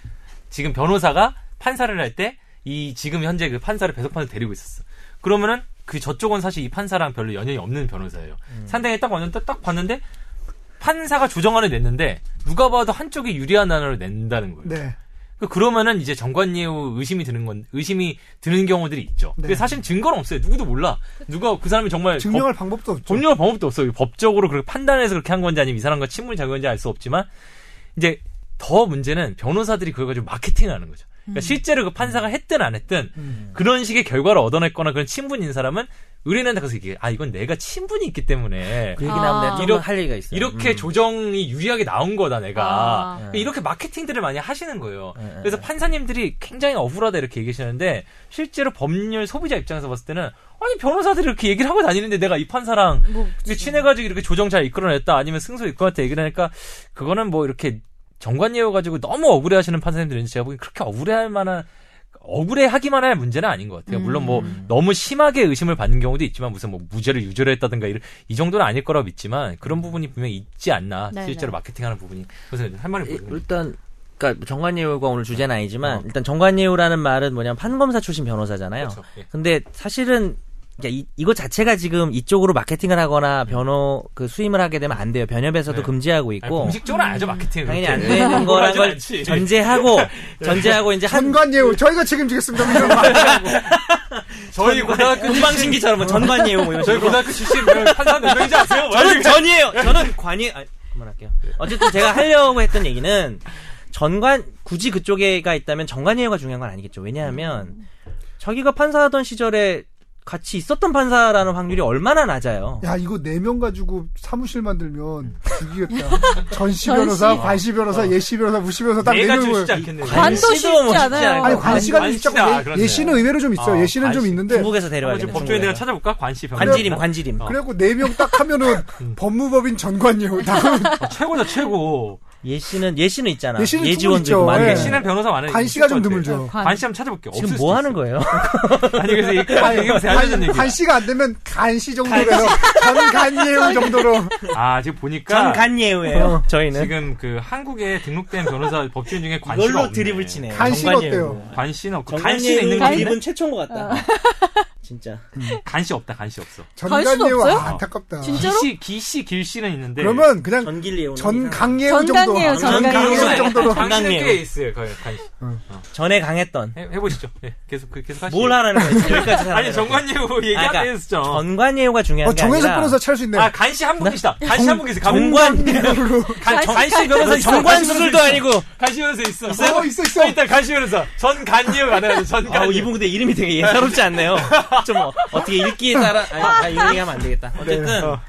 지금 변호사가 판사를 할 때 이 지금 현재 그 판사를 배석 판사 데리고 있었어. 그러면은 그 저쪽은 사실 이 판사랑 별로 연연이 없는 변호사예요. 상대에 딱 왔는데 딱 봤는데 판사가 조정안을 냈는데 누가 봐도 한쪽이 유리한 안을 낸다는 거예요. 네. 그 그러면은 이제 정관예우 의심이 드는 건 의심이 드는 경우들이 있죠. 네. 근데 사실 증거는 없어요. 누구도 몰라. 누가 그 사람이 정말 증명할 방법도 없죠. 법령의 방법도 없어요. 법적으로 그렇게 판단해서 그렇게 한 건지 아니면 이 사람과 친분이 작용한지 알 수 없지만 이제 더 문제는 변호사들이 그걸 가지고 마케팅을 하는 거죠. 그러니까 실제로 그 판사가 했든 안 했든 음. 그런 식의 결과를 얻어냈거나 그런 있는 사람은 의뢰인한테 가서 얘기해. 아, 이건 내가 친분이 있기 때문에 그 얘기 아. 나오면 내가 좀 이렇게- 할 얘기가 있어요. 이렇게 음. 조정이 유리하게 나온 거다, 내가. 아. 그러니까 이렇게 마케팅들을 많이 하시는 거예요. 네, 그래서 네. 판사님들이 굉장히 억울하다 이렇게 얘기하시는데 실제로 법률 소비자 입장에서 봤을 때는 아니 변호사들이 이렇게 얘기를 하고 다니는데 내가 이 판사랑 뭐, 이게 친해가지고 이렇게 조정 잘 이끌어냈다 아니면 승소 이끌어냈다 얘기를 하니까 그거는 뭐 이렇게 정관예우 가지고 너무 억울해하시는 판사님들이 있는데 제가 보기엔 그렇게 억울해할 만한 억울해하기만 할 문제는 아닌 것 같아요. 물론 뭐 음. 너무 심하게 의심을 받는 경우도 있지만 무슨 뭐 무죄를 유죄로 했다든가 이런 이 정도는 아닐 거라고 믿지만 그런 부분이 분명히 있지 않나 네, 실제로 네. 마케팅하는 부분이 그래서 할 말이 이- 모르겠네요. 일단 그러니까 정관예우가 오늘 주제는 아니지만 어. 일단 정관예우라는 말은 뭐냐면 판검사 출신 변호사잖아요. 그렇죠. 예. 근데 사실은 그러니까 이, 이거 자체가 지금 이쪽으로 마케팅을 하거나 변호 그 수임을 하게 되면 안 돼요. 변협에서도 네. 금지하고 아니, 있고 공식적으로 안 하죠 마케팅 당연히 안 되는 거란 걸 전제하고 전제하고 이제 한 전관예우 저희가 책임지겠습니다. 저희 고등학교 금방신기처럼 뭐 전관예우 뭐 이런 저희. 고등학교 출신 뭐 판사 몇 명인지 아세요? 뭐 저는. 전이에요. 저는 관이 아, 그만할게요. 어쨌든 제가 하려고 했던 얘기는 전관 굳이 그쪽에가 있다면 정관예우가 중요한 건 아니겠죠. 왜냐하면 자기가 판사하던 시절에 같이 있었던 판사라는 확률이 얼마나 낮아요. 야 이거 네 명 가지고 사무실 만들면 죽이겠다. 전시. 변호사, 관시 변호사, 예시 변호사, 무시 변호사 딱네 좀 명을. 쉽지 않겠네. 관도 쉽지 뭐 쉽지 않아요. 않고. 아니 관시가 좀 예- 그렇네요. 예시는 의외로 좀 있어. 아, 예시는 좀 관시. 있는데 중국에서 데려와야 돼. 좀 법조인 내가 찾아볼까? 관시 병. 관지림, 관지림. 어. 그래갖고 네 명 딱 하면은 법무법인 전관예우 다음 아, 최고다 최고. 예시는 예시는 있잖아. 예시는 예지원도 있고 많이 있죠. 있잖아. 예시는 변호사 많아요. 관시가 좀. 드물죠. 관. 관시 한번 찾아볼게요. 지금 뭐 하는. 거예요? 아니 그래서 알려준 얘기. 관시가 안 되면 간시 정도로 해서 전간예우 정도로 아 지금 보니까 전 간예우예요. 저희는 지금 그 한국에 등록된 변호사 법조인 중에 관시가 이걸로 없네. 드립을 치네. 간시는 정관예우. 어때요? 관시는 없고 정관예우 있는 거 드립은 최초인 것 같다. 진짜. 간씨 없다, 간씨 없어. 전관예우? 아, 안타깝다. 진짜로? 기씨, 기씨, 길씨는 있는데. 그러면 그냥 전길예우. 전강예우 정도. 전강예우, 전강예우. 전강예우 정도로. 전강예우. 꽤 있어요, 거의 간씨. 전에 강했던. 해, 해보시죠. 예, 계속, 그- 계속 하시죠. 뭘 하라는 거야? 여기까지. 아니, 정관예우 얘기하다 그러니까 했었죠. 전관예우가 중요한 어, 게 아니라 변호사 찾을 수 있네. 아, 간씨 한분 계시다. 간씨 한분 계세요. 간- 정관예우로. 간, 정- 간씨 간씨 변호사 있어. 정관 수술도 아니고. 있어. 간씨 변호사 있어. 어, 있어, 있어. 일단 간씨 변호사. 전간예우 가능하죠. 아, 전간예우. 이분 근데 이름이 되게 예사롭지 않네요. 좀 어, 떻게 읽기에 따라 아니, 아, 이런 얘기하면 안 되겠다. 어쨌든 어.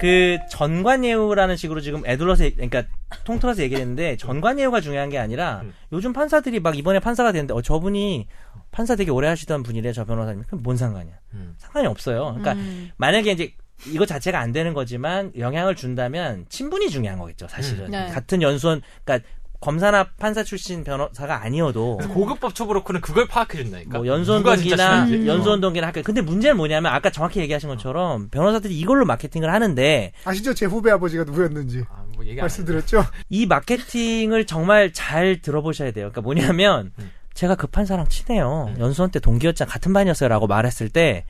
그 전관예우라는 식으로 지금 애둘러서 얘기- 그러니까 통틀어서 얘기를 했는데 전관예우가 중요한 게 아니라 음. 요즘 판사들이 막 이번에 판사가 됐는데 어 저분이 판사 되게 오래 하시던 분이래 저 변호사님 그럼 뭔 상관이야 음. 상관이 없어요 그러니까 음. 만약에 이제 이거 자체가 안 되는 거지만 영향을 준다면 친분이 중요한 거겠죠 사실은 음. 네. 같은 연수원 그러니까 검사나 판사 출신 변호사가 아니어도 고급 법초 브로커는 그걸 파악해 준다니까. 뭐 연수원 진짜 동기나. 연수원 동기나 학교. 근데 문제는 뭐냐면 아까 정확히 얘기하신 것처럼 변호사들이 이걸로 마케팅을 하는데 아시죠? 제 후배 아버지가 누구였는지. 아, 뭐. 말씀드렸죠? 이 마케팅을 정말 잘 들어보셔야 돼요. 그러니까 뭐냐면 음. 제가 그 판사랑 친해요. 연수원 때 동기였잖아. 같은 반이었어요라고 말했을 때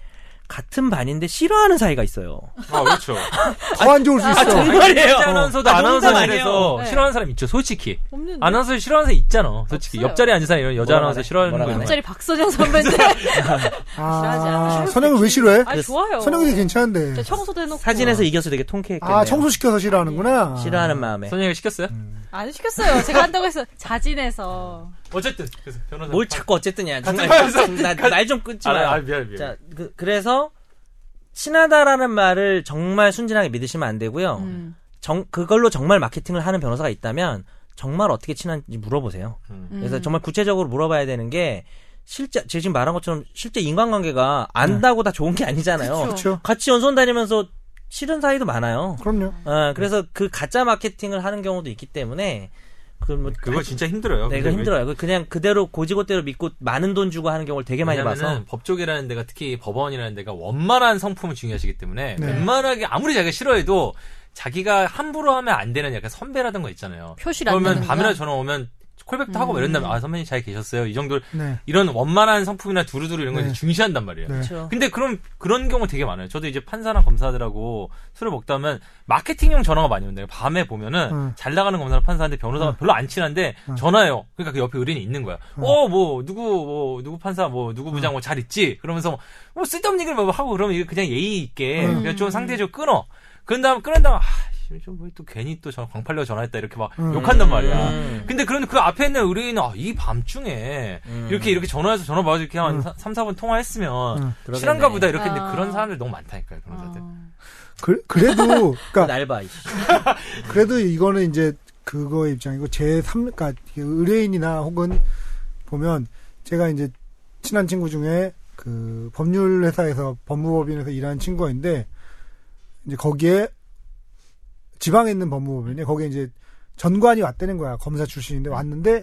같은 반인데 싫어하는 사이가 있어요. 아, 그렇죠. 더 안 좋을 수 있어. 정말이에요. 진짜 아나운서도 아, 아나운서실에서 아니에요. 네. 싫어하는 사람 있죠, 솔직히. 없는데. 아나운서 싫어하는 사람 있잖아, 솔직히. 없어요. 옆자리에 앉은 사람 이런 여자 아나운서? 싫어하는 거? 옆자리 박선영 선배인데. 싫어하지 않아. 아, 선영은 왜 싫어해? 아 좋아요. 선영이 괜찮은데. 진짜 청소도 해놓고. 사진에서 이겨서 되게 통쾌했겠네요. 아, 청소 시켜서 싫어하는구나. 싫어하는 마음에. 선영이가 시켰어요? 안 시켰어요. 제가 한다고 해서 자진해서. 어쨌든, 그래서 변호사. 뭘 자꾸 어쨌든냐. 같은 반에서 날좀 끊지 아, 마. 아, 미안, 미안. 자, 그, 그래서 친하다라는 말을 정말 순진하게 믿으시면 안 되고요. 음. 정, 그걸로 정말 마케팅을 하는 변호사가 있다면 정말 어떻게 친한지 물어보세요. 음. 그래서 음. 정말 구체적으로 물어봐야 되는 게 실제 제가 지금 말한 것처럼 실제 인간관계가 안다고 다 좋은 게 아니잖아요. 그쵸. 그렇죠. 같이 연수원 다니면서 싫은 사이도 많아요. 그럼요. 어, 그래서 그 가짜 마케팅을 하는 경우도 있기 때문에 그뭐 그거 진짜 힘들어요. 네, 이거 왜- 힘들어요. 그 그냥 그대로 고지고대로 믿고 많은 돈 주고 하는 경우를 되게 많이 봐서 법조계라는 데가 특히 법원이라는 데가 원만한 성품을 중요하시기 때문에 네. 웬만하게 아무리 자기가 싫어해도 자기가 함부로 하면 안 되는 약간 선배라든 거 있잖아요. 표시를 안 그러면. 밤이라 전화 오면 콜백도 하고 막 이런다면 아 선배님 잘 계셨어요. 이 정도 네. 이런 원만한 성품이나 두루두루 이런 거 네. 중시한단 말이에요. 네. 그렇죠. 근데 그런 그런 경우 되게 많아요. 저도 이제 판사나 검사들하고 술을 먹다 보면 마케팅용 전화가 많이 온대요. 밤에 보면은 응. 잘 나가는 검사나 판사한테 변호사가 응. 별로 안 친한데 응. 전화해요. 그러니까 그 옆에 의뢰인이 있는 거야. 응. 어뭐 누구 뭐 누구 판사 뭐 누구 부장 뭐 잘 있지? 그러면서 뭐 쓸데없는 얘기를 뭐 하고 그러면 그냥 예의 있게 응. 그냥 좀 상대적으로 끊어. 그런 다음 끊은 다음 아, 좀또 괜히 또 전- 광팔려 전화했다 이렇게 막 응. 욕한단 말이야. 음. 근데 그런데 그 앞에 있는 의뢰인은 아, 이 밤중에 음. 이렇게 이렇게 전화해서 전화 받아서 이렇게 한 응. 3, 4분 통화했으면. 실한가 보다 이렇게 했는데 아. 그런 사람들 너무 많다니까요 변호사들 어. 그, 그래도, 그니까, 날 봐. 이씨. 그래도 이거는 이제 그거 입장이고 제 3, 그러니까 의뢰인이나 혹은 보면 제가 이제 친한 친구 중에 그 법률 회사에서 법무법인에서 일하는 친구가 있는데 이제 거기에 지방에 있는 법무법인에 거기에 이제 전관이 왔다는 거야. 검사 출신인데 왔는데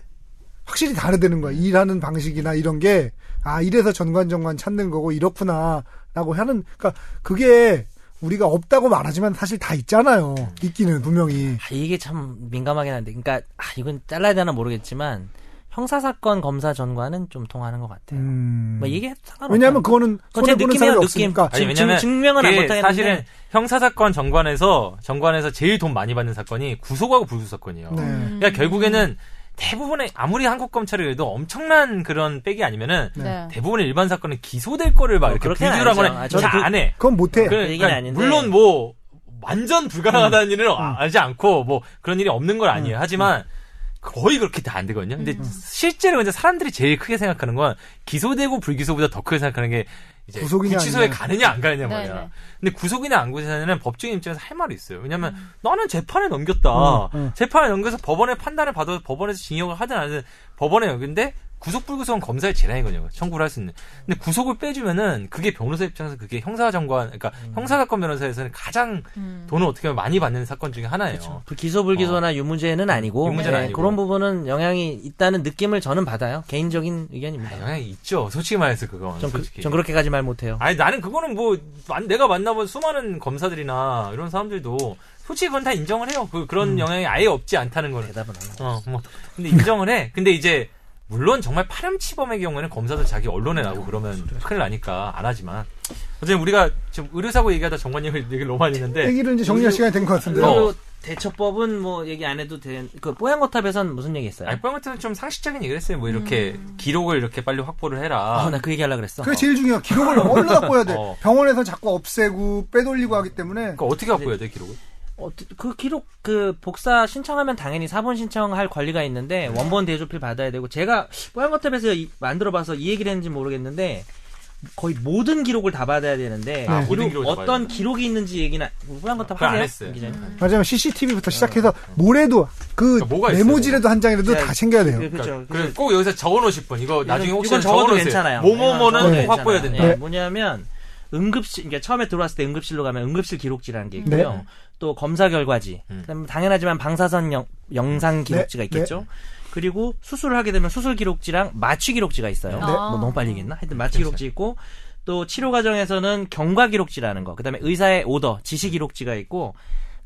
확실히 다르다는 거야. 일하는 방식이나 이런 게 아 이래서 전관 전관 찾는 거고 이렇구나 라고 하는 그러니까 그게 우리가 없다고 말하지만 사실 다 있잖아요. 있기는 분명히. 아, 이게 참 민감하긴 한데, 그러니까 아, 이건 잘라야 되나 모르겠지만 형사사건 검사 전과는 좀 통하는 것 같아요. 음. 뭐 이게 상관없어. 왜냐하면 그거는 손해 보는 사람이 느낌. 없으니까 아니, 지금 왜냐면 증- 증명은 안 못하겠는데 사실은 형사사건 정관에서 정관에서 제일 돈 많이 받는 사건이 구속하고 불구 사건이에요. 네. 음. 그러니까 결국에는 대부분의 아무리 한국 검찰이 그래도 엄청난 그런 백이 아니면은 네. 대부분의 일반 사건은 기소될 거를 막 어, 이렇게 불규하거나 아니죠. 아, 저도 잘 그- 안 해. 그건 못 해 그- 얘기는 그러니까 아닌데. 물론 뭐 완전 불가능하다는 일은 하지 않고 뭐 그런 일이 없는 건 아니에요. 하지만 거의 그렇게 다 안 되거든요. 근데 실제로 근데 사람들이 제일 크게 생각하는 건 기소되고 불기소보다 더 크게 생각하는 게 이제 구속이냐 구치소에 아니냐. 가느냐 안 가느냐 네, 말이야. 네. 근데 구속이나 안 구속이냐는 법조인 입장에서 할 말이 있어요. 왜냐면 나는 재판에 넘겼다. 음, 음. 재판에 넘겨서 법원의 판단을 받아서 법원에서 징역을 하든 안 하든 법원에 넘겼는데 구속 불구속은 검사의 재량이거든요. 청구를 할 수 있는. 근데 구속을 빼주면은 그게 변호사 입장에서 그게 형사 정관, 그러니까 형사 사건 변호사에서는 가장 음. 돈을 어떻게 보면 많이 받는 사건 중에 하나예요. 불기소 불기소나 유무죄는 아니고 어. 유무죄는 네, 아니고. 그런 부분은 영향이 있다는 느낌을 저는 받아요. 개인적인 의견입니다. 아, 영향이 있죠. 솔직히 말해서 그건. 전, 그, 솔직히. 전 그렇게까지 말 못해요. 아니 나는 그거는 뭐 만- 내가 만나본 수많은 검사들이나 이런 사람들도 솔직히 그건 다 인정을 해요. 그 그런 영향이 아예 없지 않다는 거는. 대답은 안 하고. 어, 뭐 근데 인정을 해. 근데 이제 물론 정말 파렴치범의 경우에는 검사도 자기 언론에 나고 그러면 큰일 나니까 안 하지만 어쨌든 우리가 지금 의료사고 얘기하다 정관님 얘기를 너무 많이 했는데 얘기를 이제 정리할 시간이 된 것 같은데요. 어. 그리고 대처법은 뭐 얘기 안 해도 된, 그 뽀얀거탑에선 무슨 얘기 했어요? 알빵 같은 좀 상식적인 얘기를 했어요. 뭐 이렇게 기록을 이렇게 빨리 확보를 해라. 아, 나그 얘기 하려고 그랬어. 그게 제일 중요해요. 기록을 얼른 갖고야 돼. 어. 병원에서 자꾸 없애고 빼돌리고 하기 때문에 그러니까 어떻게 확보해야 돼 기록을? 어, 그 기록 그 복사 신청하면 당연히 사본 신청할 권리가 있는데 원본 대조필 받아야 되고 제가 뽀얀거탑에서 이- 만들어봐서 이 얘기를 했는지 모르겠는데 거의 모든 기록을 다 받아야 되는데 아, 모든 기록, 기록을 다 어떤. 기록이 있는지 얘기는 뽀얀거탑 하세요? 했어요. 기자님? 맞아요. CCTV부터 시작해서 뭐래도 그 그러니까 메모지라도 한 장이라도 네. 다 챙겨야 돼요. 그- 그렇죠. 그러니까 그래, 꼭 여기서 적어놓으실 분 이거 나중에 혹시 적어도. 괜찮아요. 뭐뭐뭐는 네. 꼭 확보해야 된다. 네, 네. 뭐냐면 응급실, 그러니까 처음에 들어왔을 때 응급실로 가면 응급실 기록지라는 게 있고요. 네. 또 검사 결과지. 음. 그다음에 당연하지만 방사선 영, 영상 기록지가 네. 있겠죠. 그리고 수술을 하게 되면 수술 기록지랑 마취 기록지가 있어요. 네. 뭐 너무 빨리 얘기했나? 하여튼 마취 괜찮아요. 기록지 있고 또 치료 과정에서는 경과 기록지라는 거. 그다음에 의사의 오더, 지시 기록지가 있고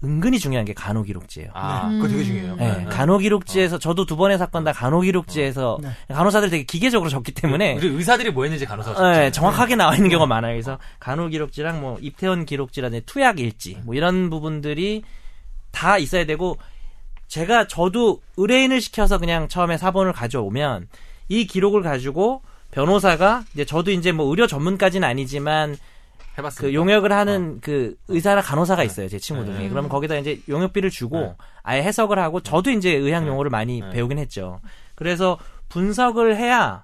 은근히 중요한 게 간호 기록지예요. 아, 네. 그거 되게 음. 중요해요. 네, 네. 간호 기록지에서 저도 두 번의 사건 다 간호 기록지에서 네. 간호사들 되게 기계적으로 적기 때문에 우리 의사들이 뭐 했는지 간호사가 네. 정확하게 나와 있는 경우가 많아요. 그래서 간호 기록지랑 뭐 입퇴원 기록지라든지 투약 일지 뭐 이런 부분들이 다 있어야 되고 제가 저도 의뢰인을 시켜서 그냥 처음에 사본을 가져오면 이 기록을 가지고 변호사가 이제 저도 이제 뭐 의료 전문까지는 아니지만 해봤어요. 그 용역을 하는 그 의사나 간호사가 있어요 제 친구 중에 네. 그러면 거기다 이제 용역비를 주고 네. 아예 해석을 하고 저도 이제 의학 용어를 많이 네. 배우긴 했죠 그래서 분석을 해야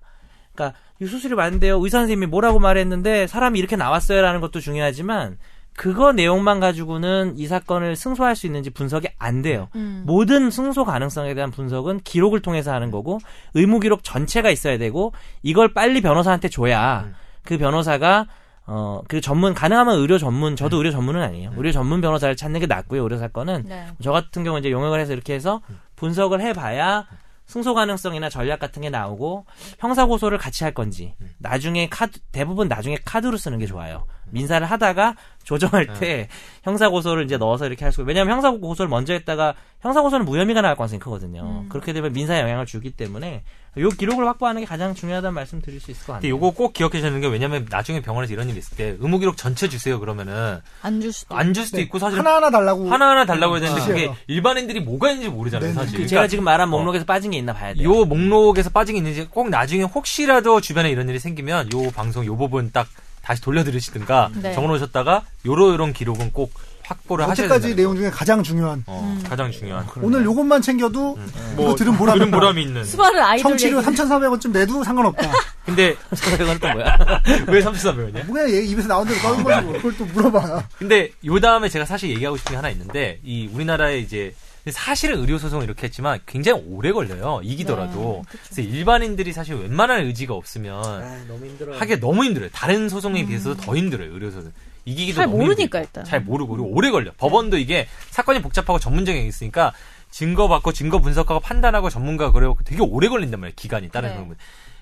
그러니까 이 수술이 맞는데요 의사 선생님이 뭐라고 말했는데 사람이 이렇게 나왔어요라는 것도 중요하지만 그거 내용만 가지고는 이 사건을 승소할 수 있는지 분석이 안 돼요 음. 모든 승소 가능성에 대한 분석은 기록을 통해서 하는 거고 의무 기록 전체가 있어야 되고 이걸 빨리 변호사한테 줘야 음. 그 변호사가 어그 전문 가능하면 의료 전문 저도 의료 전문은 아니에요. 의료 전문 변호사를 찾는 게 낫고요. 의료 사건은 네. 저 같은 경우 이제 용역을 해서 이렇게 해서 분석을 해봐야 승소 가능성이나 전략 같은 게 나오고 형사 고소를 같이 할 건지 나중에 카드 대부분 나중에 카드로 쓰는 게 좋아요. 민사를 하다가 조정할 때 형사 고소를 이제 넣어서 이렇게 할 수. 왜냐하면 형사 고소를 먼저 했다가 형사 고소는 무혐의가 나올 가능성이 크거든요. 음. 그렇게 되면 민사에 영향을 주기 때문에 요 기록을 확보하는 게 가장 중요하다는 말씀 드릴 수 있을 것 같아요. 요거 꼭 기억해 주는 게 왜냐면 나중에 병원에서 이런 일이 있을 때 의무 기록 전체 주세요 그러면은 안 줄 수도. 안 줄 수도 네. 있고 사실 하나 하나 달라고 하나 하나 달라고 해야 되는데 아. 그게 일반인들이 뭐가 있는지 모르잖아요, 네네. 사실. 그 그러니까 제가 지금 말한 목록에서 빠진 게 있나 봐야 돼요. 요 목록에서 빠진 게 있는지 꼭 나중에 혹시라도 주변에 이런 일이 생기면 요 방송 요 부분 딱 다시 돌려드리시든가 네. 적어놓으셨다가 요런 기록은 꼭 확보를 하셔야 여태까지 내용 중에 가장 중요한 거. 어, 음. 가장 중요한. 오늘 요것만 챙겨도 음. 이거 들은 보람이 들은. 보람이 있는. 수발을 아이돌 청취료 얘기. 3,400원쯤 내도 상관없다. 근데 이건 또 뭐야? 왜 3300원이야? 뭐 그냥 얘 입에서 나온 대로 까는 거지. 그걸 또 물어봐. 근데 요 다음에 제가 사실 얘기하고 싶은 게 하나 있는데 이 우리나라에 이제 사실은 의료 소송을 이렇게 했지만 굉장히 오래 걸려요. 이기더라도. 네. 그래서 일반인들이 사실 웬만한 의지가 없으면 아, 너무 힘들어. 하기 너무 힘들어요. 다른 소송에 비해서도 더 힘들어요. 의료 소송. 이기기도 잘 너무 모르니까 힘들고. 일단. 잘 모르고 그리고 오래 걸려. 법원도 이게 사건이 복잡하고 전문적인 게 있으니까 증거 받고 증거 분석하고 판단하고 전문가 그래고 되게 오래 걸린단 말이에요. 기간이 다른 네. 사람들.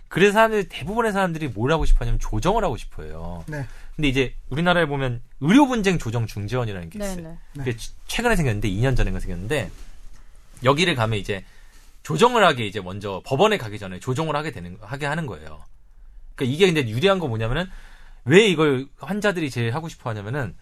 그래서 사람들이 대부분의 사람들이 뭘 하고 싶어하냐면 조정을 하고 싶어요. 네. 근데 이제 우리나라에 보면 의료 분쟁 조정 중재원이라는 게 있어요. 네네. 그게 최- 최근에 생겼는데 2년 전인가 생겼는데 여기를 가면 이제 조정을 하게 이제 먼저 법원에 가기 전에 조정을 하게 되는 하게 하는 거예요. 그러니까 이게 근데 유리한 거 뭐냐면은 왜 이걸 환자들이 제일 하고 싶어 하냐면은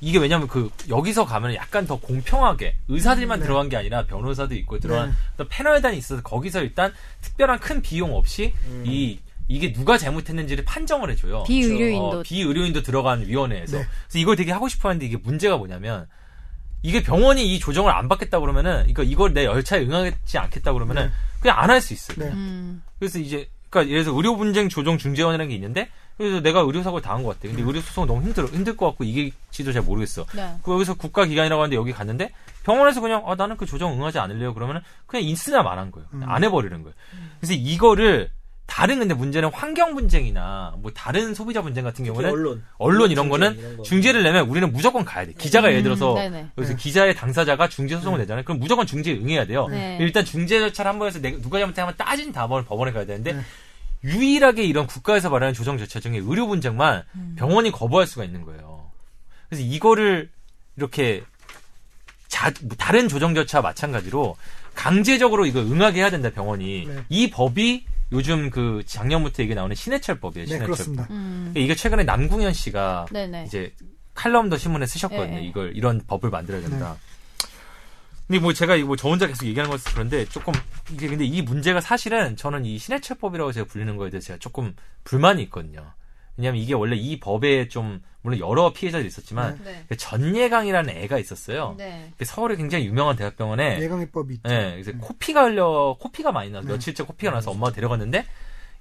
이게 왜냐면 그 여기서 가면 약간 더 공평하게 의사들만 네. 들어간 게 아니라 변호사도 있고 들어간 네. 또 패널단이 있어서 거기서 일단 특별한 큰 비용 없이 이 이게 누가 잘못했는지를 판정을 해줘요. 비의료인도 어, 비의료인도 들어간 위원회에서. 네. 그래서 이걸 되게 하고 싶어 하는데 이게 문제가 뭐냐면 이게 병원이 이 조정을 안 받겠다 그러면은 이거 이걸 내 열차에 응하지 않겠다 그러면은 네. 그냥 안 할 수 있어요. 네. 음. 그래서 이제 그러니까 예를 들어서 의료 분쟁 조정 중재원이라는 게 있는데 그래서 내가 의료 사고를 당한 것 같아. 근데 의료 소송 너무 힘들어 힘들 것 같고 이길지도 잘 모르겠어. 네. 그 여기서 국가 기관이라고 하는데 여기 갔는데 병원에서 그냥 아 나는 그 조정 응하지 않을래요. 그러면은 그냥 인스나 말한 거예요. 그냥 안 해버리는 거예요. 그래서 이거를 다른 근데 문제는 환경 분쟁이나 뭐 다른 소비자 분쟁 같은 경우는 언론. 언론 이런 거는 이런 거. 중재를 내면 우리는 무조건 가야 돼. 기자가 예를 들어서 음, 네네. 여기서 기자의 당사자가 중재 소송을 내잖아요. 그럼 무조건 중재에 응해야 돼요. 네. 일단 중재 절차를 한번 해서 내가 누가 잘못하면 따진 다음에 법원에 가야 되는데 네. 유일하게 이런 국가에서 말하는 조정 절차 중에 의료 분쟁만 음. 병원이 거부할 수가 있는 거예요. 그래서 이거를 이렇게 자, 다른 조정 절차와 마찬가지로 강제적으로 이거 응하게 해야 된다 병원이 네. 이 법이 요즘 그 작년부터 이게 나오는 신해철법이에요. 네, 신해철. 그렇습니다. 음. 이게 최근에 남궁현 씨가 네네. 이제 칼럼도 신문에 쓰셨거든요. 예, 예. 이걸 이런 법을 만들어야 된다. 근데 뭐 제가 이거 저 혼자 계속 얘기하는 것은 그런데 조금 이게 근데 이 문제가 사실은 저는 이 신해철법이라고 제가 불리는 거에 대해서 제가 조금 불만이 있거든요. 왜냐하면 이게 원래 이 법에 좀 물론 여러 피해자들이 있었지만 네. 그 전예강이라는 애가 있었어요. 네. 그 서울에 굉장히 유명한 대학병원에 예강입법이 있죠. 예, 그래서 코피가 흘려 코피가 많이 나서 네. 며칠째 코피가 나서 엄마가 데려갔는데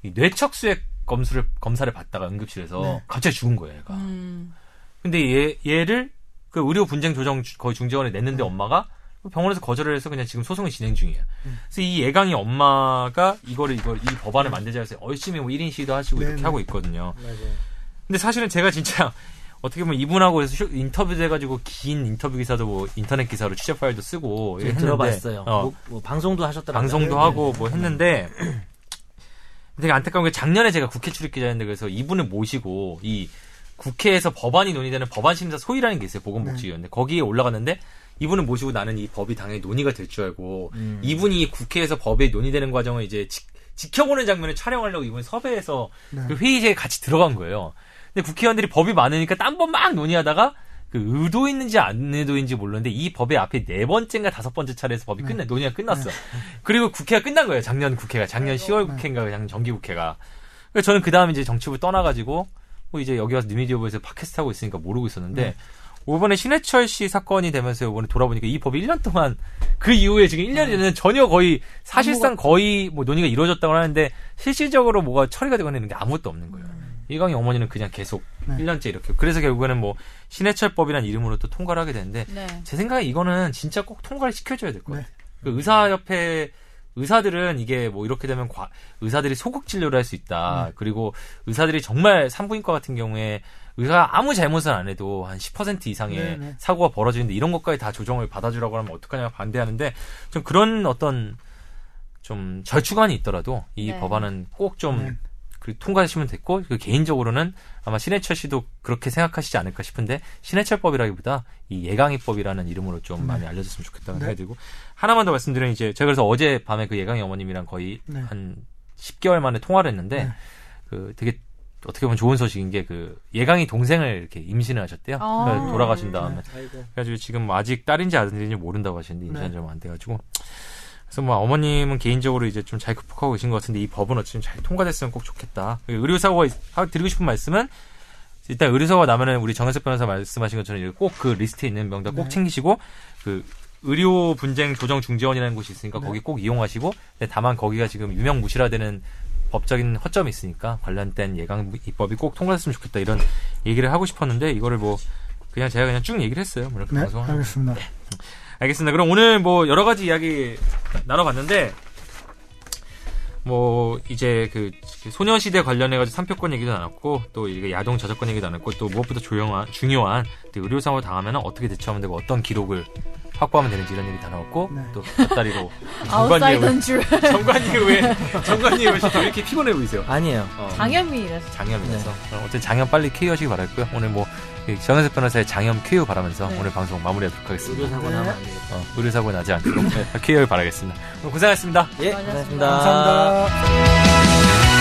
이 뇌척수액 검수를 검사를 받다가 응급실에서 네. 갑자기 죽은 거예요, 얘가. 음. 근데 얘 얘를 그 의료 분쟁 조정 주- 거의 중재원에 냈는데 네. 엄마가 병원에서 거절을 해서 그냥 지금 소송이 진행 중이에요. 음. 그래서 이 예강이 엄마가 이거를 이걸 이 법안을 만들자 해서 열심히 뭐 1인 시위도 하시고 네, 이렇게 네. 하고 있거든요. 맞아요. 근데 사실은 제가 진짜 어떻게 보면 이분하고 해서 쇼- 인터뷰 돼가지고 긴 인터뷰 기사도 뭐 인터넷 기사로 취재 파일도 쓰고 네, 했는데, 들어봤어요. 어, 뭐, 뭐 방송도 하셨더라고요. 방송도 네, 하고 뭐 했는데 되게 안타까운 게 작년에 제가 국회 출입 기자였는데 그래서 이분을 모시고 이 국회에서 법안이 논의되는 법안 심사 소위라는 게 있어요 보건복지위원회 거기에 올라갔는데 이분을 모시고 나는 이 법이 당연히 논의가 될 줄 알고 음. 이분이 국회에서 법이 논의되는 과정을 이제 지, 지켜보는 장면을 촬영하려고 이분이 섭외해서 네. 그 회의실에 같이 들어간 거예요. 근데 국회의원들이 법이 많으니까 딴 법 막 논의하다가 그 의도 있는지 안 의도인지 모르는데 이 법의 앞에 네 번째인가 다섯 번째 차례에서 법이 끝나 논의가 끝났어. 그리고 국회가 끝난 거예요. 작년 국회가 작년 10월 국회인가 작년 정기 국회가. 그래서 저는 그 다음 이제 정치부 떠나가지고 뭐 이제 여기 와서 뉴미디어부에서 팟캐스트 하고 있으니까 모르고 있었는데 이번에 신해철 씨 사건이 되면서 이번에 돌아보니까 이 법이 1년 동안 그 이후에 지금 1년이는 전혀 거의 사실상 거의 뭐 논의가 이루어졌다고 하는데 실질적으로 뭐가 처리가 되거나 이런 게 아무것도 없는 거예요. 이강희 어머니는 그냥 계속 네. 1년째 이렇게. 그래서 결국에는 뭐 신해철법이라는 이름으로 또 통과를 하게 되는데 네. 제 생각에 이거는 진짜 꼭 통과를 시켜줘야 될것 네. 같아요. 그 의사협회 의사들은 이게 뭐 이렇게 되면 과- 의사들이 소극 진료를 할 수 있다. 그리고 의사들이 정말 산부인과 같은 경우에 의사가 아무 잘못을 안 해도 한 10% 이상의 네, 네. 사고가 벌어지는데 이런 것까지 다 조정을 받아주라고 하면 어떡하냐 반대하는데 좀 그런 어떤 좀 절충안이 있더라도 이 네. 법안은 꼭좀 네. 그 통과하시면 됐고 그 개인적으로는 아마 신해철 씨도 그렇게 생각하시지 않을까 싶은데 신해철법이라기보다 이 예강이법이라는 이름으로 좀 많이 알려졌으면 좋겠다는 네. 생각이 들고 하나만 더 말씀드리면 이제 제가 그래서 어제 밤에 그 예강이 어머님이랑 거의 네. 한 10개월 만에 통화를 했는데 네. 그 되게 어떻게 보면 좋은 소식인 게 그 예강이 동생을 이렇게 임신을 하셨대요. 아. 그래서 돌아가신 다음에 아이고. 그래가지고 지금 뭐 아직 딸인지 아들인지 모른다고 하시는데 임신한 네. 지 얼마 안 돼가지고 그래서 뭐 어머님은 개인적으로 이제 좀 잘 극복하고 계신 것 같은데 이 법은 어쨌든 잘 통과됐으면 꼭 좋겠다. 의료사고가 드리고 싶은 말씀은 일단 의료사고가 나면은 우리 정현석 변호사 말씀하신 것처럼 꼭 그 리스트에 있는 명단 꼭 네. 챙기시고 그 의료 분쟁 조정 중재원이라는 곳이 있으니까 네. 거기 꼭 이용하시고 다만 거기가 지금 유명 무실화되는 법적인 허점이 있으니까 관련된 예강 입법이 꼭 통과됐으면 좋겠다 이런 얘기를 하고 싶었는데 이거를 뭐 그냥 제가 그냥 쭉 얘기를 했어요. 뭐 이렇게 네, 방송 알겠습니다. 알겠습니다. 그럼 오늘 뭐 여러 가지 이야기 나눠봤는데 뭐 이제 그 소녀시대 관련해가지고 삼표권 얘기도 나눴고 또 이게 야동 저작권 얘기도 나눴고 또 무엇보다 조용한 중요한 또 의료사고 당하면 어떻게 대처하면 되고 어떤 기록을 확보하면 되는지 이런 얘기 다 나왔고 네. 또 곁다리로 줄. 정관님 왜 정관님 왜왜 이렇게 피곤해 보이세요? 아니에요. 어, 장현민이라서. 장염이라서 어, 어쨌든 장염 빨리 쾌유하시기 바라고요. 오늘 뭐 정현석 변호사의 장염 쾌유 바라면서 네. 오늘 방송 마무리하도록 하겠습니다. 의료사고 네. 나면. 어, 의료사고 나지 않도록 쾌유를 바라겠습니다. 오늘 고생하셨습니다. 예, 고맙습니다. 고맙습니다. 감사합니다.